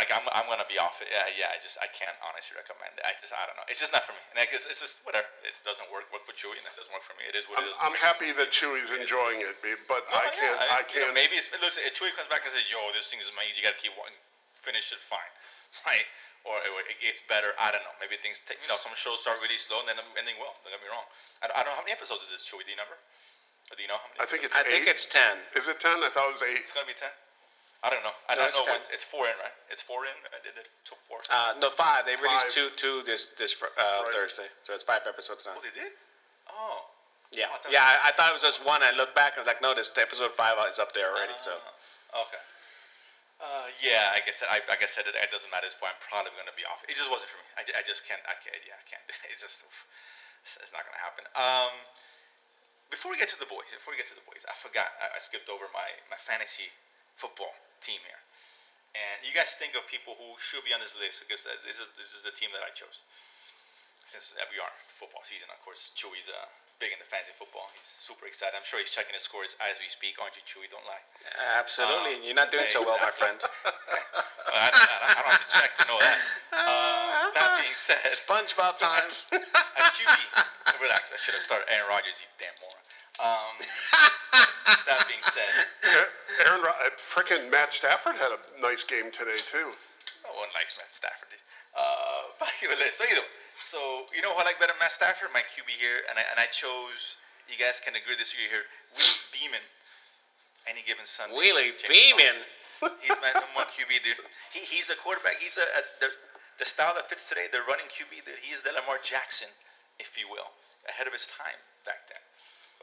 like I'm, I'm gonna be off it. Yeah, yeah. I just I can't honestly recommend it. I just I don't know. It's just not for me. And I guess it's just whatever. It doesn't work. Work for Chewy, and it doesn't work for me. It is what I'm, it is. I'm happy that Chewy's enjoying it, but No, I can't. I, you know, can't. maybe it's listen. If Chewy comes back and says, "Yo, this thing is amazing. You gotta keep watching. Finish it, fine, right?" Or it, it gets better. I don't know. Maybe things take. You know, some shows start really slow and then I'm ending well. Don't get me wrong. I, don't- I don't know how many episodes is this, Chewy. Do you remember? Or do you know how many? I think it's I eight. think it's ten. Is it ten? I thought it was eight. it's gonna be ten. I don't know. I No, don't it's know. 10. What, it's four in, right? It's four in. Uh, They did so four. Uh, no, five. They released Five. two two this this uh, Right. Thursday, so it's five episodes now. oh, they did. Oh. Yeah, Oh, I yeah. I, I thought it was just one. I looked back and was like, no, this episode five is up there already. So Uh, okay. Uh, yeah, I guess I, like I said, it, it doesn't matter. At this point, I'm probably gonna be off. It just wasn't for me. I, I just can't. I can't. Yeah, I can't. It's just. It's not gonna happen. Um, before we get to the boys, before we get to the boys, I forgot. I, I skipped over my my fantasy football team here. And you guys think of people who should be on this list because uh, this is this is the team that I chose. Since we are football season, of course, Chewy's uh, big in into fantasy football. He's super excited. I'm sure he's checking his scores as we speak, aren't you, Chewy? Don't lie. absolutely, Um, you're not doing so well, my friend. Well, I, I, I don't have to check to know that. Uh, that being said, SpongeBob time. at QB, relax. I should have started Aaron Rodgers, you damn moron. Um, that being said, Aaron, Ro- uh, frickin' Matt Stafford had a nice game today too. no one likes Matt Stafford. Uh, back to the list. So, you know, so you know who I like better than Matt Stafford? My QB here, and I and I chose. You guys can agree this year here. Willie Beamen. Any given Sunday. Willie Jamie Beamen. He's my number one QB, dude. He, he's the quarterback. He's a, a the the style that fits today. The running QB, dude. He is the Lamar Jackson, if you will, ahead of his time back then.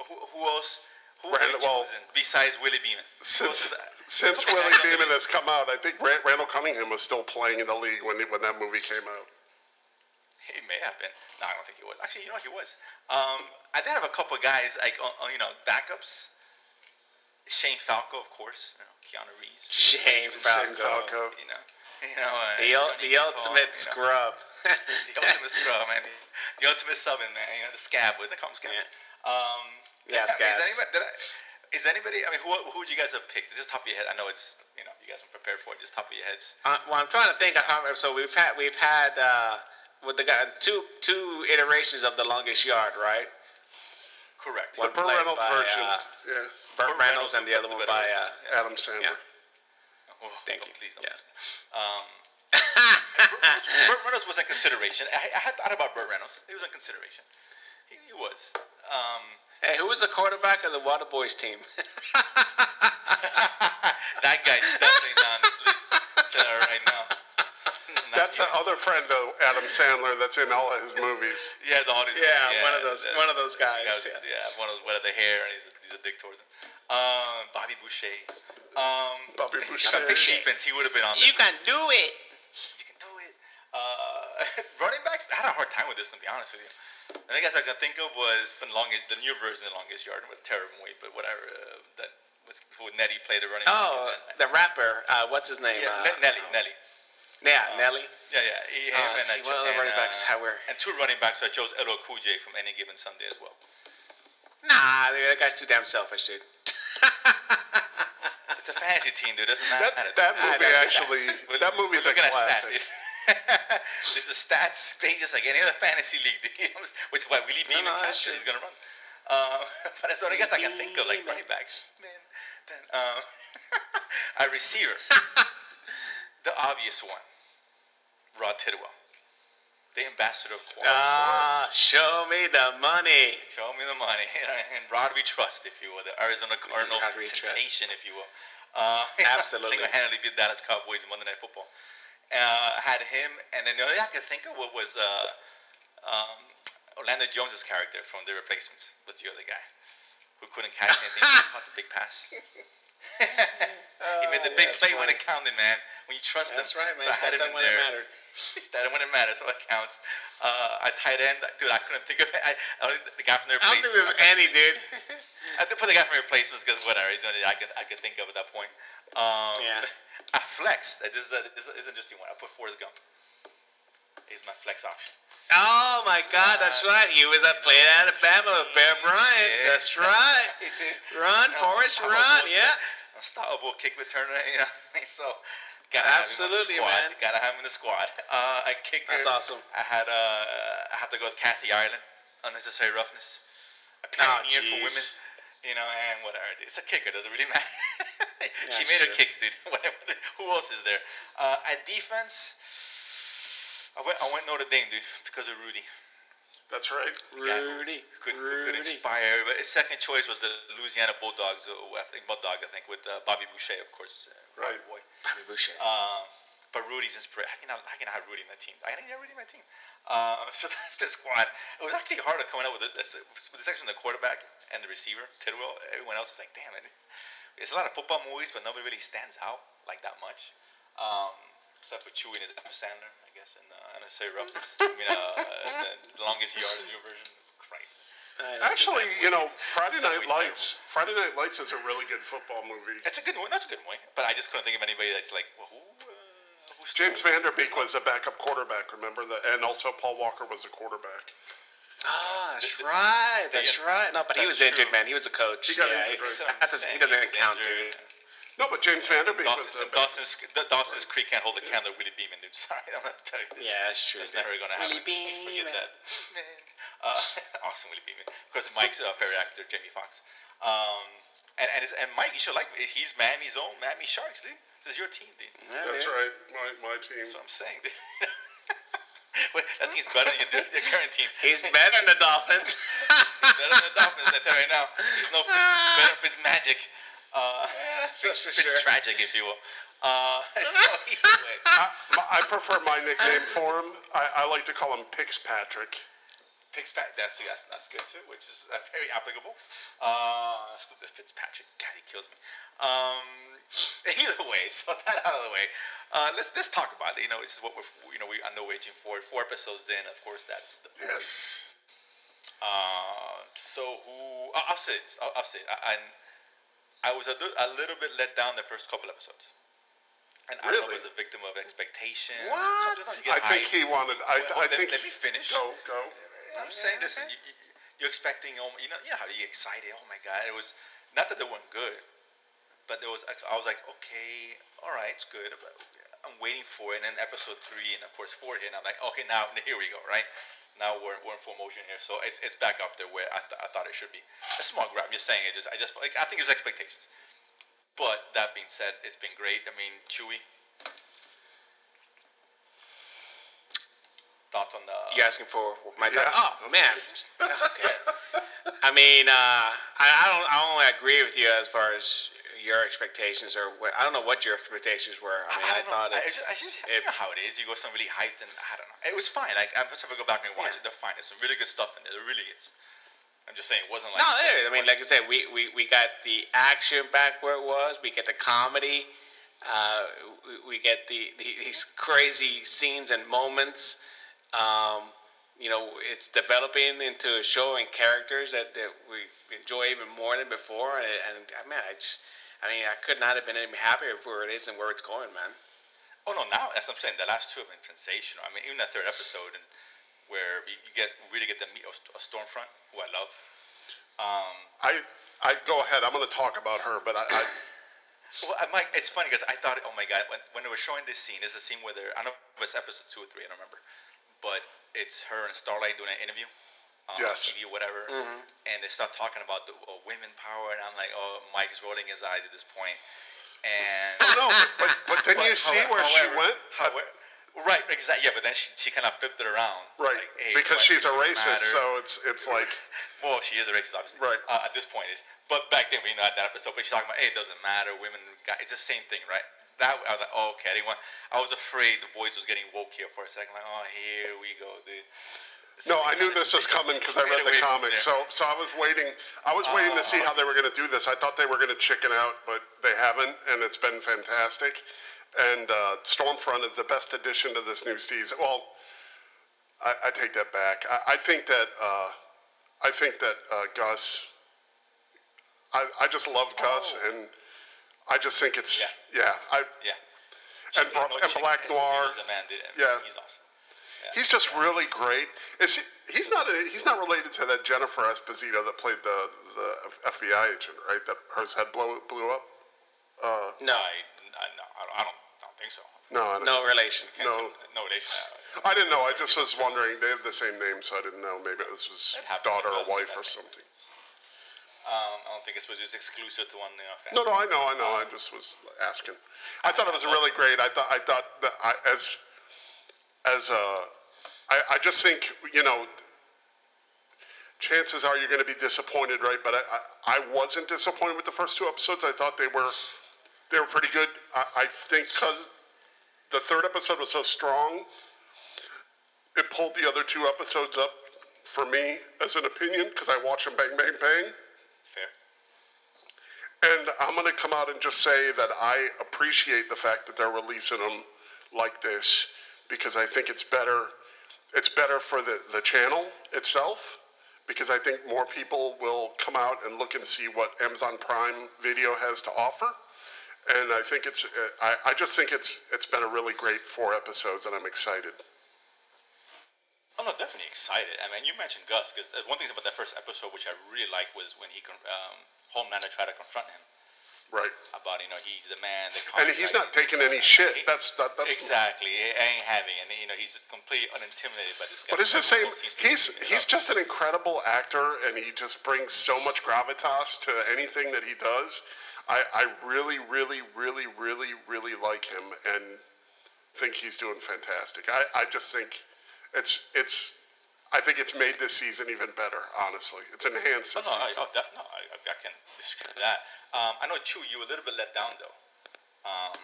Who, who else? Who are you Randall- well, besides Willie Beamen? Since since Willie Beamen has come out, I think Ra- Randall Cunningham was still playing in the league when when that movie came out. He may have been. No, I don't think he was. Actually, you know, what he was. Um, I did have a couple guys like on, on, you know backups. Shane Falco, of course. You know, Keanu Reeves. Shane Falco. Falco. You know, you know. Uh, The, ul- Johnny the Utah, ultimate you know. scrub. The ultimate scrub, man. The ultimate subbing, man. You know, the scab. What they call him, scab. Yeah. Um, Yeah, Is scabs. anybody? Did I, is anybody? I mean, who who would you guys have picked? Just top of your head. I know it's you know you guys are prepared for it. Just top of your heads. Uh, well, I'm trying to think. I found, so we've had we've had uh, with the guy two two iterations of the longest yard, right? Correct. The One Burt Reynolds by, version. uh, yeah. Burt Burt Reynolds Reynolds and the other the one by uh, Adam Sandler. Oh, Thank you. Please don't. Yes. Um, Burt Reynolds was in consideration. I, I had thought about Burt Reynolds. He was in consideration. He, he was. Um, hey, who was the quarterback of the Water Boys team? that guy definitely not on this list uh, right now. Not That's the other friend of Adam Sandler that's in all of his movies. He has all these. yeah, one of those uh, one of those guys. Yeah, yeah, one of one of the hair, and he's a, he's a dick towards him. Um, Bobby Boucher. Um, Bobby on Boucher. a big defense, he would have been on. You there. can do it. You can do it. Uh, running backs, I had a hard time with this, to be honest with you. The only guys I could think of was from the longest, the new version of the longest yard with terrible weight, but whatever. Uh, that was who Nettie played the running. back, Oh, the rapper. Uh, what's his name? then- uh, yeah, Nelly, Nelly. Yeah, Nelly. Yeah, yeah. He, him Uh, and, see, uh, well, the running backs, uh, how we're- and two running backs. So I chose Cool J from Any Given Sunday as well. Nah, that guy's too damn selfish, dude. It's a fantasy team, dude. Doesn't That matter. that I movie actually that we're movie's a looking at stats, classic. There's a stats page just like any other fantasy league, which is why Willie No, Beamen no, catcher true. is gonna run. Uh, but that's guess I can think of, like running backs. Man, then um, a receiver, the obvious one, Rod Tidwell, the ambassador of quality. Ah, show me the money. Show me the money. And Rod we trust, if you will. The Arizona Cardinal Rod we trust. sensation, if you will. Uh, Absolutely. Single-handedly beat Dallas Cowboys in Monday Night Football. Uh, had him, and then the only thing I could think of what was uh, um, Orlando Jones's character from The Replacements was the other guy who couldn't catch anything. he caught the big pass. he made the Oh, big that's play when funny. it counted, man. When you trust That's him. right, man. So I had Stepped him up in it there. mattered. He started when it matters, so it counts. Uh, a tight end, dude, I couldn't think of it. I, I only, the guy from the I don't think replacement. there's any, dude. I did put the guy from replacements because whatever, he's the only I could I could think of at that point. Um, Yeah. I flex. This is, a, this is an interesting one. I put Forrest Gump. He's my flex option. Oh my God, that's right. He was at playing at Alabama with Bear Bryant. Yeah. That's right. Run, Forrest, run. Yeah. Unstoppable kick returner. You know, what I mean? so gotta have Absolutely, him on the squad. man. Gotta have him in the squad. Uh, a kicker. That's awesome. I had uh, I have to go with Kathy Ireland. Unnecessary roughness. A Oh, pioneer for women. You know, and whatever. It's a kicker. Doesn't really matter. she Yeah, made her kicks, dude. Whatever. Who else is there? Uh, at defense, I went, I went Notre Dame, dude, because of Rudy. That's right. guy who Rudy. could, who could inspire. But his second choice was the Louisiana Bulldogs, uh, I think Bulldog, I think, with uh, Bobby Boucher, of course. Uh, Right. Boy. Bobby Boucher. Um, but Rudy's inspiration. Can I, can I have Rudy in my team? I need Rudy in my team. Uh, so that's the squad. It was actually harder coming up with it. This, with the section of the quarterback and the receiver, Tidwell. Everyone else is like, damn it. It's a lot of football movies, but nobody really stands out like that much. Um, except for Chewie and his Sandler, I guess, and uh, say Roughness. I mean, uh, the longest yard is your version. Christ. Actually, you know, Friday Night Subway's Lights. Friday Night Lights is a really good football movie. It's a good one. That's a good one. But I just couldn't think of anybody that's like, well, who? Uh, who's James Van Der Beek was a backup quarterback, remember that? And also Paul Walker was a quarterback. Ah, that's right. That's yeah, right. No, but he that's was injured, true. man. He was a coach. He got yeah, injured, right. That's what I'm that doesn't- saying. he doesn't count, injured. dude. No, but James Van Der Beek was Dawson, a back- Dawson's, the Dawson's Creek can't hold a candle to Willie Beamen, dude. Sorry, I'm not telling you this. Yeah, that's true. It's never gonna happen. Willie Beamen. Forget that. Uh, awesome, Willie Beamen. Of course, Mike's uh, favorite actor, Jamie Foxx. Um, and and, his, and Mike, you should like. He's Miami's own Miami Sharks, dude. This is your team, dude. Yeah, That's dude. right. My, my team. That's what I'm saying, dude. Wait, that team's better than your, your current team. He's better than the Dolphins. He's better than the Dolphins. I tell you right now. He's no Fitz, better Fitz magic. Uh, Fitz, that's for Fitz sure. tragic, if you will. Uh, so anyway, I, I prefer my nickname for him. I, I like to call him Pixpatrick. Fitzpatrick. That's yes, that's good too, which is uh, very applicable. Uh, stupid Fitzpatrick. God, he kills me. Um, either way, so that out of the way. Uh, let's let's talk about it. You know, this is what we're you know we I know waging for. Four episodes in, of course, that's the point. Yes. Uh, so who? I'll, I'll say this. I'll, I'll say it. I, and I was a, li- a little bit let down the first couple episodes. And I don't know if I was a victim of expectations. What? Sometimes you I think he wanted. I, Well, I let- think. let me finish. Go, go. I'm saying, listen, you, you, you're expecting, oh, you know, you know how you get excited. Oh my God, it was not that they weren't good, but there was. I was like, okay, all right, it's good. But I'm waiting for it. And then episode three, and of course four here, and I'm like, okay, now here we go, right? Now we're, we're in full motion here, so it's, it's back up there where I, th- I thought it should be. A small grab. I'm just saying it. Just I just like I think it's expectations. But that being said, it's been great. I mean, Chewy. Thoughts on the? You asking for my Yeah. thoughts? Oh man. Okay. I mean, uh, I, I don't. I don't agree with you as far as your expectations or what. I don't know what your expectations were. I mean, I, don't thought I, it, it's just, I just you know how it is. You go some really hyped, and I don't know. It was fine. Like I'm just gonna go back and watch Yeah. it. They're fine. There's some really good stuff in there. There really is. I'm just saying it wasn't like. No, there. I mean, like I said, we, we, we got the action back where it was. We get the comedy. Uh, we, we get the, the these crazy scenes and moments. Um, you know, it's developing into a show and characters that, that we enjoy even more than before. And, and I mean, I just, I mean, I could not have been any happier where it is and where it's going, man. Oh no! Now as I'm saying. The last two have been sensational. I mean, even that third episode, and where you, you get really get to meet a, St- a Stormfront, who I love. Um, I, I go ahead. I'm going to talk about her, but I, I Well, Mike, it's funny because I thought, oh my god, when, when they were showing this scene, there's a scene where they're, I don't know if it's episode two or three, I don't remember, but it's her and Starlight doing an interview on Yes. TV or whatever, and they start talking about the uh, women power, and I'm like, oh, Mike's rolling his eyes at this point, and no, but, but, then But you see however- where she went. however- right, exactly. Yeah, but then she, she kind of flipped it around. Right, like, hey, because she's a racist, matter. so it's it's like Well, she is a racist, obviously. Right. Uh, at this point is, but back then we know at that episode, but she's talking about, hey, it doesn't matter, women, guys, it's the same thing, right? That I was like, oh, okay. I didn't want. I was afraid the boys was getting woke here for a second. Like, oh, here we go, dude. No. I knew this was coming because I read the comic, so so I was waiting. I was waiting to see how they were going to do this. I thought they were going to chicken out, but they haven't, and it's been fantastic. And uh, Stormfront is the best addition to this new season. Well, I, I take that back. I, I think that uh, I think that uh, Gus. I, I just love Gus, Oh. and I just think it's yeah. I yeah. and, Bra- and Black Noir. He's a man, dude. Yeah. He's awesome. He's just really great. Is he, he's not a, he's not related to that Jennifer Esposito that played the the FBI agent, right? That her head blew blew up. Uh, No, I, I, no, I don't, I don't, I don't think so. no, I don't- no relation. No. no relation. I didn't know. I just was wondering. They have the same name, so I didn't know. Maybe this was daughter or wife or something. Um, I don't think it's supposed to be exclusive to one you know, family. No, no, I know, I know. I just was asking. I thought it was really great. I thought I thought that I, as as uh, I, I just think you know chances are you're going to be disappointed, right? But I, I, I wasn't disappointed with the first two episodes. I thought they were they were pretty good. I, I think because the third episode was so strong, it pulled the other two episodes up for me as an opinion because I watch them bang, bang, bang. Fair. And I'm going to come out and just say that I appreciate the fact that they're releasing them like this because I think it's better. It's better for the, the channel itself because I think more people will come out and look and see what Amazon Prime Video has to offer. And I think it's, uh, I, I just think it's, it's been a really great four episodes, and I'm excited. I'm not definitely excited. I mean, you mentioned Gus because one thing about that first episode, which I really liked, was when he, um, Homelander tried to confront him Right. about, you know, he's the man. The And he's not taking any shit. he- That's that, that's exactly. I ain't having, and you know, he's completely unintimidated by this guy. But it's the same. Everyone seems to be He's he's just an incredible actor, and he just brings so much gravitas to anything that he does. I, I really, really, really, really, really like him, and think he's doing fantastic. I, I just think it's it's. I think it's made this season even better. Honestly, it's enhanced Oh, this no, I, season. oh, def- no, I, I I can disagree with that. Um, I know, Chew, you were a little bit let down, though. Um,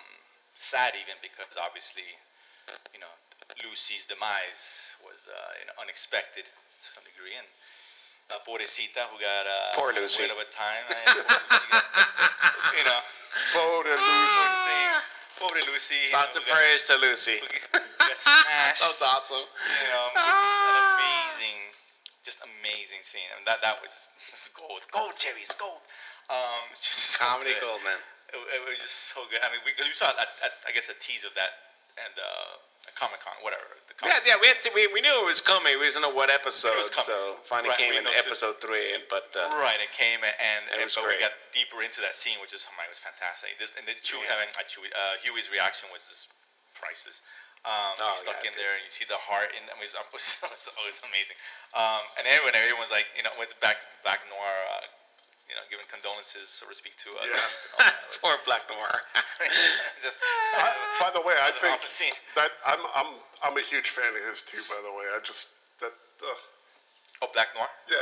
sad even because obviously, you know, Lucy's demise was uh, you know, unexpected to some degree. And uh, Pobrecita, who got uh, Poor a Lucy. bit of a time. eh, Lucy you know, Vote poor Lucy. thing. Pobre Lucy. you Lots know, of who got- to Lucy. Who got- who smashed. That was awesome. You know, which is an amazing, just amazing scene. I mean, that that was just gold. It's gold, Jerry. It's gold. Um, it's just so Comedy good. gold, man. It, it was just so good. I mean, we, we saw at, at, I guess a tease of that and uh, Comic Con, whatever. The Yeah, yeah, we had to, we, we knew it was coming. We didn't know what episode, coming. so finally Right, came in know too. episode three. But uh, Right, it came and, and, It and was but we got deeper into that scene, which is oh my, it was fantastic. This and then Chewie, Yeah. I mean, Chewie, uh, Hughie's reaction was just priceless. Um, Oh, stuck yeah, in dude. there, and you see the heart, and it was, it was, it was, it amazing. Um, and everyone, everyone's like, you know, went back, back noir, uh, you know, giving condolences, so to speak, to. Uh, Yeah. Trump and all that. poor Black Noir. Just, I, by the way, I think awesome scene. that I'm I'm I'm a huge fan of his too. By the way, I just that uh, oh, Black Noir. yeah.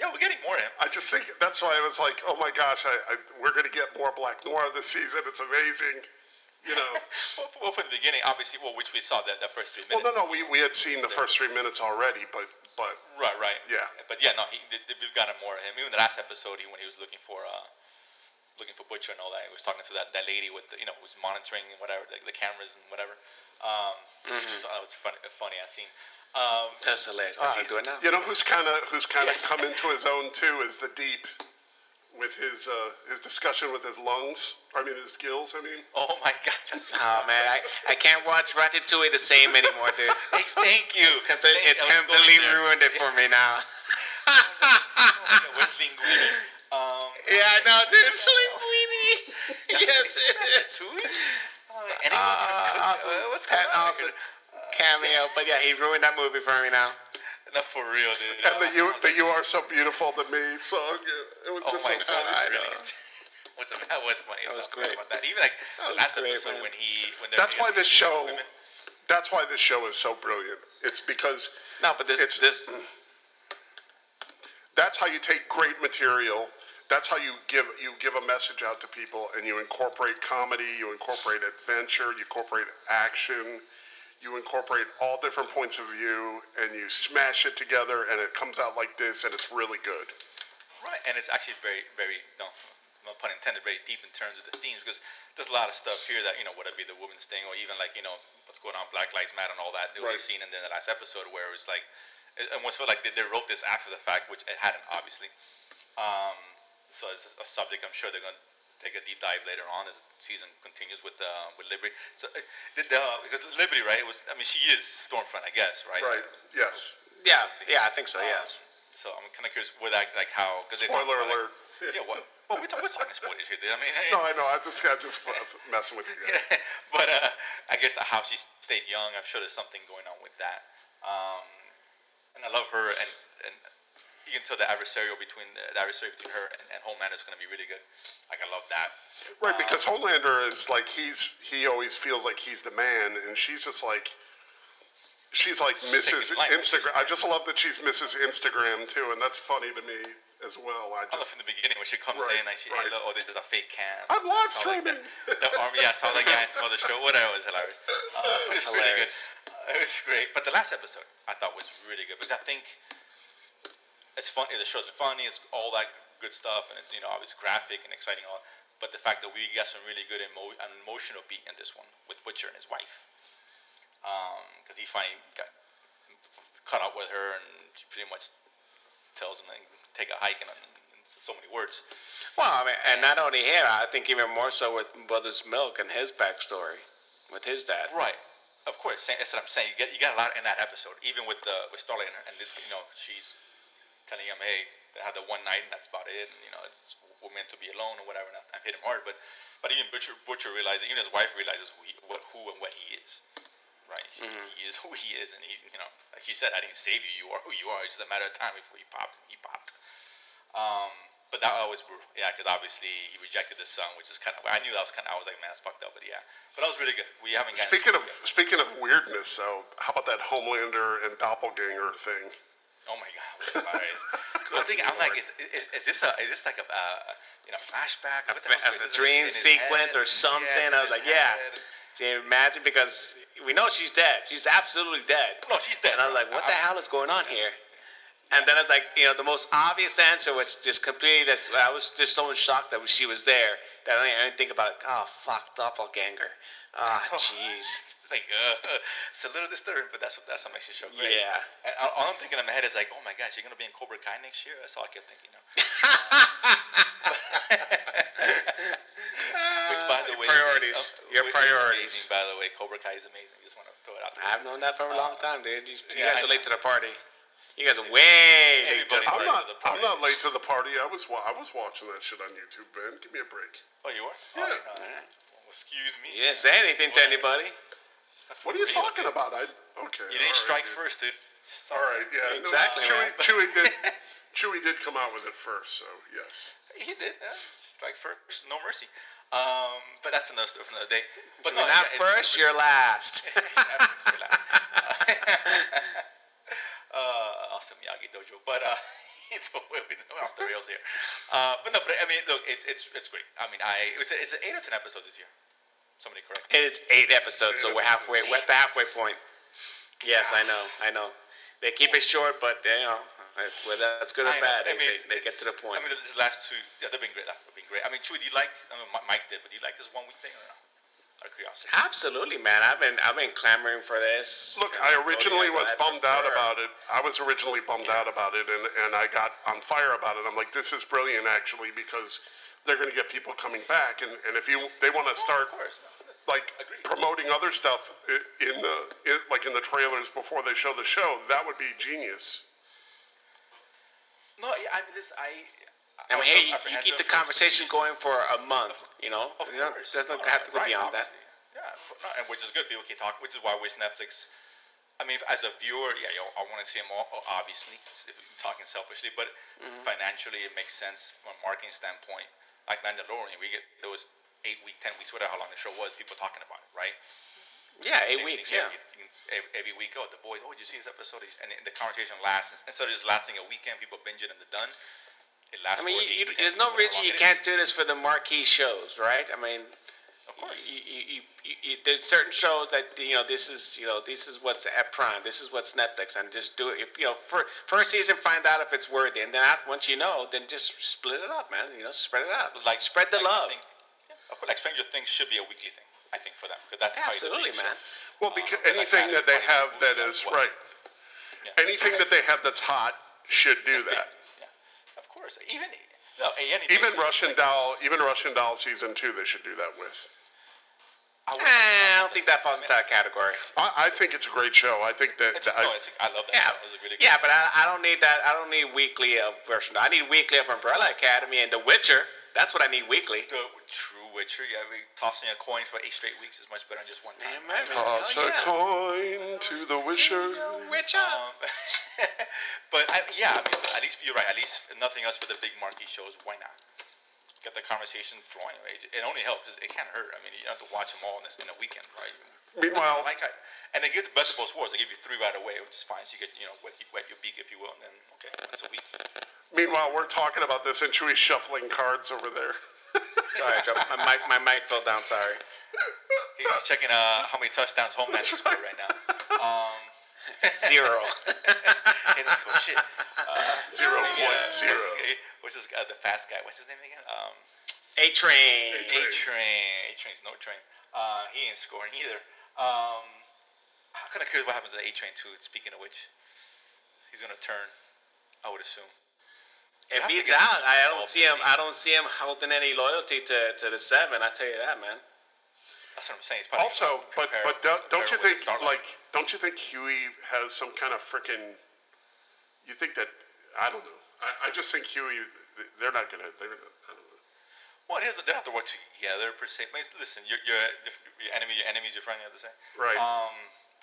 Yeah, we're getting more of him. I just think that's why I was like, oh my gosh, I, I we're gonna get more Black Noir this season. It's amazing, you know. well, well, from the beginning, obviously, well, which we saw that the first three minutes. well, minutes. no, no, we, we had seen the first three minutes already, but but Right, right. Yeah. But yeah, no, he, th- th- we've gotten more of him. Even the last episode, he, when he was looking for, uh, looking for Butcher and all that, he was talking to that, that lady with, the, you know, who was monitoring and whatever, the, the cameras and whatever. Um, which is, that was funny, a funny ass scene. Um, That's hilarious. Oh, I'll he's- do it now. you know who's kind of who's kind of come into his own too is the Deep, with his uh, his discussion with his lungs. I mean his gills. I mean. oh my God, Oh man, I, I can't watch Ratatouille the same anymore, dude. Thanks, thank you. Comple- Thank- it's I was going completely ruined it for me now. Where's Linguini? Um, yeah, I know, dude. It's Linguini. yes, it is. Ratatouille? Uh, anyone gonna cook? Uh, awesome. Uh, what's Pat going on? awesome cameo, but yeah, he ruined that movie for me now. Not for real, dude. And the you I the like, you are so beautiful to me song. It was Oh just my so god, funny. I know. brilliant. What's the, that was funny. That was I forgot great. About that. Even like That the was last great, episode man. when he when That's why this show. women- That's why this show is so brilliant. It's because No, but this It's- this that's how you take great material. That's how you give you give a message out to people, and you incorporate comedy, you incorporate adventure, you incorporate action, you incorporate all different points of view, and you smash it together, and it comes out like this, and it's really good. Right, and it's actually very, very no, no pun intended, very deep in terms of the themes because there's a lot of stuff here that you know, whether it be the women's thing or even like you know what's going on, Black Lives Matter and all that. There was Right. a scene in the last episode where it was like, it almost felt like they, they wrote this after the fact, which it hadn't obviously. Um, so it's a subject I'm sure they're going to take a deep dive later on as the season continues with uh, with Liberty. So uh, the, the, because Liberty, right? It was. I mean, she is Stormfront, I guess, right? Right? Yes. yeah yeah I think so yes. So I'm kind of curious with that, like how because Spoiler alert. yeah, what? Well, we're, talking, we're talking spoilers here, dude. I mean, No, I know. I'm just I'm just f- f- messing with you guys. but uh, I guess the how she stayed young. I'm sure there's something going on with that. Um, and I love her, and and you can tell the adversarial between the, the adversary between her and, and Homelander is going to be really good. Like I love that. Right, Um, because Homelander is like he's he always feels like he's the man, and she's just like she's like Mrs. Instagram. I just love that she's Mrs. Instagram too, and that's funny to me as well. I just in the beginning when she comes Right, in, like she, right. hey, look, oh, this is a fake cam. I'm live like streaming. that. the arm, yeah, I saw the guy from the show. Whatever, it was hilarious. Uh, it was really good. hilarious. Uh, It was great. But the last episode I thought was really good because I think it's funny. The show's are funny. It's all that good stuff, and it's you know obviously graphic and exciting. All, but the fact that we got some really good emo- an emotional beat in this one with Butcher and his wife, um, because he finally got caught up with her, and she pretty much tells him like take a hike in, in so many words. Well, I mean, and not only him, I think even more so with Mother's Milk and his backstory with his dad. Right. Of course, that's what I'm saying. You get you got a lot in that episode, even with the with Starlight and, her, and this. You know, she's telling him, "Hey, they had the one night, and that's about it. And you know, it's we're meant to be alone or whatever." And I, I hit him hard, but but even Butcher Butcher realizes, even his wife realizes who he, what who and what he is. Right. He, he is who he is, and he, you know, like you said, I didn't save you. You are who you are. It's just a matter of time before you popped. He popped. Um, but that always brutal. Yeah, because obviously he rejected the son, which is kind of. I knew that was kind of. I was like, man, that's fucked up. But yeah, but that was really good. We haven't gotten Speaking of yet. speaking of weirdness, though, how about that Homelander and doppelganger thing? Oh my god, it was hilarious. I'm thinking, I'm like, is, is, is this a is this like a uh, you know flashback? A, fa- a dream sequence or something. Yeah, I was like, yeah. Can you imagine? Because we know she's dead. She's absolutely dead. No, she's dead. And I was like, what the hell is going on here? And then I was like, you know, the most obvious answer was just completely this. I was just so shocked that she was there that I didn't, I didn't think about it. Oh, fuck, doppelganger. Ah, jeez. It's like, uh, it's a little disturbing, but that's what that's what makes the show great. Yeah. And all all I'm thinking in my head is like, oh my gosh, you're gonna be in Cobra Kai next year. That's all I kept thinking. You know? Which, by the way, is- priorities. uh, Your priorities. amazing, by the way, Cobra Kai is amazing. Just want to throw it out there. I've known that for a long time, dude. You, you Yeah, guys are late to the party. You guys are way late to the I'm party. not. to the I'm not late to the party. I was. wa- I was watching that shit on YouTube, man. Give me a break. Oh, you were? Yeah. Oh, no. Well, excuse me. You didn't say anything to anybody. What are you talking about? I okay. You didn't strike dude. first, dude. All right. Yeah. no, Exactly, Chewy, man. Chewy did. Chewy did come out with it first, so yes. He did. Yeah. Strike first, no mercy. Um, but that's another story for another day. But You're no, not yeah, it- first, you're last. uh, awesome Miyagi Dojo, but uh, either way, we're off the rails here. Uh, but no, but I mean, look, it, it's it's great. I mean, I it was it's eight or ten episodes this year. Somebody correct. me. It is eight episodes, so we're halfway. We're at the halfway point. Yes, I know. I know. They keep it short, but you know, it's, whether that's good or I bad, I they, mean, they, it's- they get to the point. I mean, these last two, yeah, they've been great. Last have been great. I mean, Chewy, do you like? I mean, Mike did, but do you like this one week thing or not? Out of curiosity. Absolutely, man. I've been I've been clamoring for this. Look, I originally was I bummed out about it. I was originally bummed out about it, and, and I got on fire about it. I'm like, this is brilliant, actually, because they're going to get people coming back, and, and if you they want to start Of course. No. like promoting other stuff in the in, like in the trailers before they show the show, that would be genius. No, yeah, I mean, this I. I mean, hey, you, you keep the conversation going for a month. You know, Of It don't- course. doesn't No, have to go right, beyond that. Yeah, and which is good. People can talk, which is why with Netflix. I mean, as a viewer, yeah, you know, I want to see them all. oh, Obviously, if we're talking selfishly, but Mm-hmm. financially, it makes sense from a marketing standpoint. Like Mandalorian, we get those eight week, ten weeks, whatever how long the show was, people talking about it, right? Yeah, eight Same weeks. Yeah. here. You can- every, every week, oh, the boys, oh, did you see this episode? And the conversation lasts instead of just lasting a weekend, people binge it and they're done. It lasts. I mean, you, you, there's no reason you can't do this for the marquee shows, right? I mean, Of course. you, you, you, you, you, there's certain shows that you know this is you know this is what's at Prime, this is what's Netflix, and just do it. If you know, for first season, find out if it's worthy, and then after, once you know, then just split it up, man. You know, spread it out, like spread the like love. think- yeah, of course, like Stranger Things should be a weekly thing. I think for them because that's probably the Absolutely, big man. show. Well, Um, because but like anything that they have that that is well. right, Yeah. anything that they have that's hot should do Big. that. Yeah, of course. Even no, anything. Even Russian Doll, even Russian Doll season two, they should do that with. I, Eh, I don't think that falls into that category. I, I think it's a great show. I think that, It's, that no, I, it's, I love that. Yeah, show. It's a really good yeah, show. but I, I don't need that. I don't need weekly of version. I need weekly of Umbrella Academy and The Witcher. That's what I need weekly. The true Witcher, yeah, we tossing a coin for eight straight weeks is much better than just one time. Damn right, toss Hell a yeah. coin to the wisher. Witcher. Um, but I, yeah, I mean, at least you're right. At least nothing else for the big marquee shows. Why not? Get the conversation flowing. Right? It, it only helps. It can't hurt. I mean, you don't have to watch them all in, this, in a weekend, right? Meanwhile, like I, and they give the best of both worlds. They give you three right away, which is fine. So you get you know wet, wet your beak, if you will, and then okay, once a week. meanwhile, we're talking about this, and Chewy's shuffling cards over there. Sorry, I dropped, my mic. My mic fell down. Sorry. He's he's checking uh, how many touchdowns Homeland has scored right now. Um, Zero. hey, let's go. Shit. Uh, Zero yeah, point what's zero. this guy- What's this guy? The fast guy. What's his name again? Um, A train. A train. A train's no train. Uh, he ain't scoring either. Um, I'm kind of curious what happens to the A train too. Speaking of which, he's gonna turn. I would assume. To he's out, I don't see him. I don't see him holding any loyalty to, to the seven. I tell you that, man. That's what I'm saying. It's probably Also, but but don't, don't you think like don't you think Hughie has some kind of freaking? You think that I don't know. I, I just think Hughie. They're not gonna. They're gonna. I don't know. Well, here's the, they don't have to work together per se. But listen, your your your enemy, your is your friend. You have to say. Right. Um,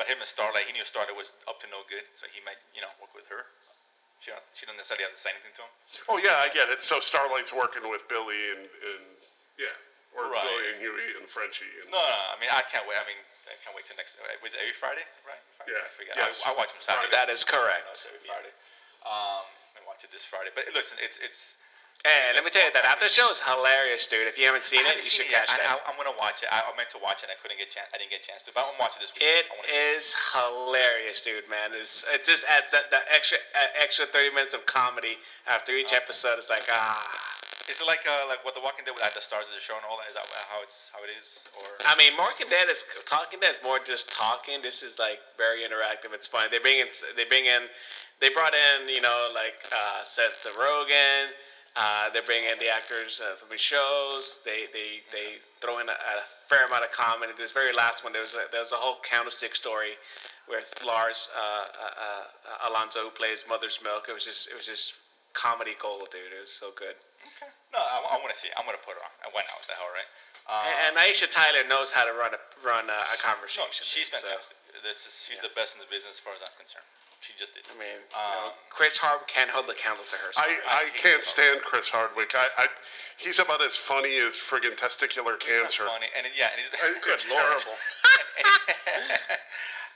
but him and Starlight, he knew Starlight was up to no good, so he might, you know, work with her. She don't, she don't necessarily have to say anything to him. Oh yeah, I get it. So Starlight's working with Billy and and yeah, or Right. Billy and Hughie and Frenchie and No, no, no, I mean, I can't wait. I mean, I can't wait till next. uh, Was it every Friday, right? Friday? Yeah, I forget. yes. I, I watch them Saturday. Friday. That is correct. That's every Friday. Um, I watch it this Friday. But listen, it's it's. Hey, let me tell you that after show is hilarious, dude. If you haven't seen it, haven't you seen should it catch I, that. I, I'm gonna watch it. I, I meant to watch it. and I couldn't get chance. I didn't get a chance to. But I'm gonna watch it this week. It I wanna see it. is hilarious, dude, man. It's, it just adds that, that extra uh, extra thirty minutes of comedy after each episode. It's like ah. Is it like uh, like what The Walking Dead like, the stars of the show and all that? Is that how it's how it is? Or I mean, Walking Dead is talking. Is more just talking. This is like very interactive. It's fun. They bring in. They bring in. They brought in. You know, like uh, Seth Rogen. Uh, they bring in the actors uh, from the shows. They they they throw in a, a fair amount of comedy. This very last one, there was a, there was a whole Candlestick story with Laz uh, uh, uh, Alonso who plays Mother's Milk. It was just it was just comedy gold, dude. It was so good. Okay. No, I, I want to see. it. I'm gonna put her on. I went out. What the hell, right? Um, And, and Aisha Tyler knows how to run a run a, a no, conversation. she's dude, so- This is she's the best in the business as far as I'm concerned. She just is. I mean, you Um, know, Chris Hardwick can't hold the candle to her. so- I, I can't stand Chris Hardwick. I, I he's about as funny as friggin' testicular He's cancer. funny, and yeah, and he's Uh, good It's lord. terrible.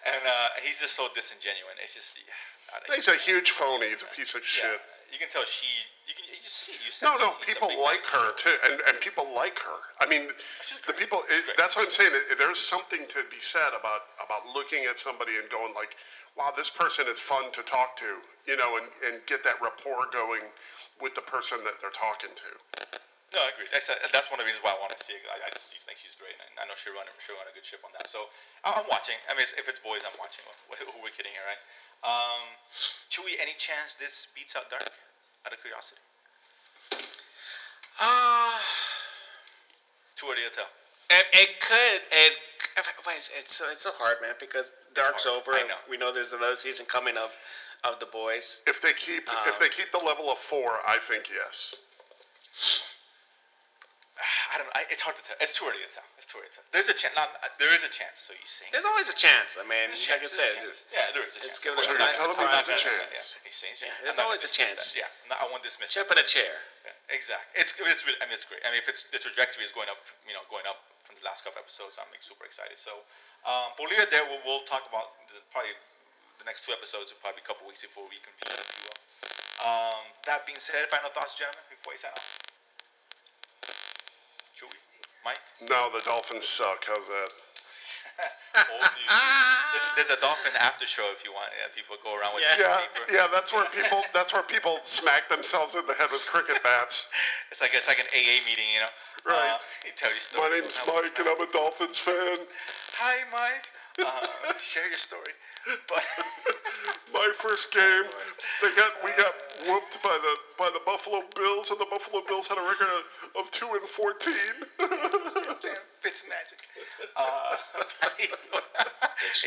and uh, he's just so disingenuous. It's just yeah, He's a huge phony. He's a piece of yeah, shit. You can tell she. You can you see. You No, no, people like her too, and, and people like her. I mean, the people. It, that's what I'm saying. It, there's something to be said about about looking at somebody and going like, "Wow, this person is fun to talk to," you know, and, and get that rapport going with the person that they're talking to. No, I agree. That's, that's one of the reasons why I want to see it. I, I just think she's great, and I know she'll run, she'll run a good ship on that. So I'm watching. I mean, it's- if it's boys, I'm watching. Who who we're kidding here, right? Um, Chewy, any chance this beats out Dark? Out of curiosity, Uh, too early to tell. it, it could. It. Wait, it's, it's so it's so hard, man, because Dark's hard. over. I know. We know there's another season coming of of the boys. If they keep if Um, they keep the level of four, I think yes. I don't know. I, it's hard to tell. It's too early to tell. It's too early to tell. There's a chance. Not, uh, there is a chance. So you saying? There's always a chance. I mean, like I said, there's a chance. yeah, there is a chance. give Of it a course, So you're I'm not- telling me I'm not there's a chance. Yeah, saying, Yeah, there's always a chance. That. Yeah, I'm not- I won't dismiss. chip in a chair. Yeah, exactly. It's it's really. I mean, it's great. I mean, if it's the trajectory is going up, you know, going up from the last couple episodes, I'm like, super excited. So, um, we'll leave it there. We'll, we'll talk about the, probably the next two episodes. Probably a couple weeks before we convene, if you will. Um, that being said, final thoughts, gentlemen, before you sign off. Mike. No, the Dolphins suck. How's that? There's, there's a dolphin after show if you want. Yeah, people go around with Yeah. Yeah, yeah. That's where people. That's where people smack themselves in the head with cricket bats. It's like it's like an AA meeting, you know. Right. Uh, he tell you My name's Mike, and I'm a Dolphins fan. Hi, Mike. Uh, share your story. But My first game, they got we got whooped by the by the Buffalo Bills, and the Buffalo Bills had a record of, of two and fourteen. damn, Fitz magic. Uh, it,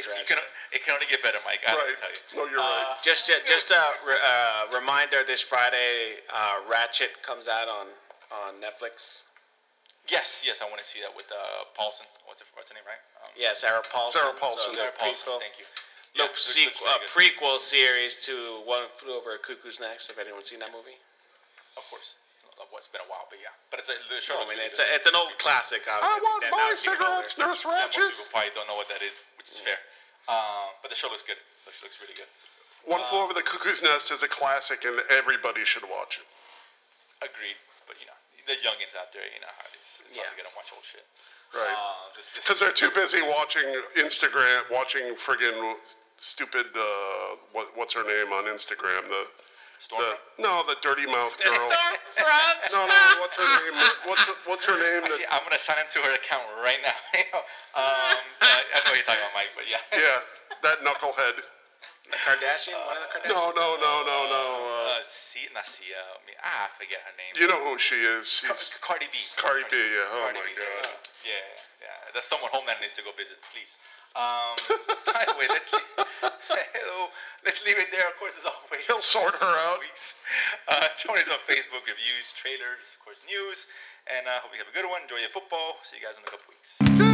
tragic. can, it can only get better, Mike. I right? right. tell you. No, you're right. Just a, just a uh, reminder: this Friday, uh, Ratched comes out on on Netflix. Yes, yes, I want to see that with uh, Paulson. What's her, what's her name, right? Um, Yeah, Sarah Paulson. Sarah Paulson. So Sarah the Paulson. prequel. Thank you. Look, Yeah, looks- looks sequel, very uh, good. prequel series to One Flew Over a Cuckoo's Nest. If anyone's seen that movie, Of course. It's been a while, but yeah. But it's a, the show. I looks mean, really it's good. a, it's an old classic. I want my cigarettes, Nurse yeah, most people probably don't know what that is, which is fair. Um, but the show looks good. The show looks really good. One Flew Over the Cuckoo's Nest is a classic, and everybody should watch it. Agreed. But you know, the youngins out there, you know how it is. It's hard Yeah. to get them watch old shit. Right. Uh, this, this Because they're too busy watching Instagram, watching friggin' stupid, uh, what, what's her name on Instagram? The, the no, the dirty mouth girl. Stormfront. No, no, what's her name? What's what's her name? Actually, That, I'm gonna sign into her account right now. um, I, I know what you're talking about, Mike, but yeah. yeah, that knucklehead. The Kardashian, one of the Kardashians. No, no, no, no, no. Uh, Uh, not see. Uh, I mean, ah, I forget her name. you know who she is? She's Cardi B. Cardi B. Yeah. Oh Cardi my B, God. go. Yeah, yeah. There's someone home that needs to go visit, please. Um, by the way, let's leave, let's leave it there. Of course, as always. He'll sort her out. Weeks. Uh, join us on Facebook, reviews, trailers, of course, news. And I uh, hope you have a good one. Enjoy your football. See you guys in a couple weeks.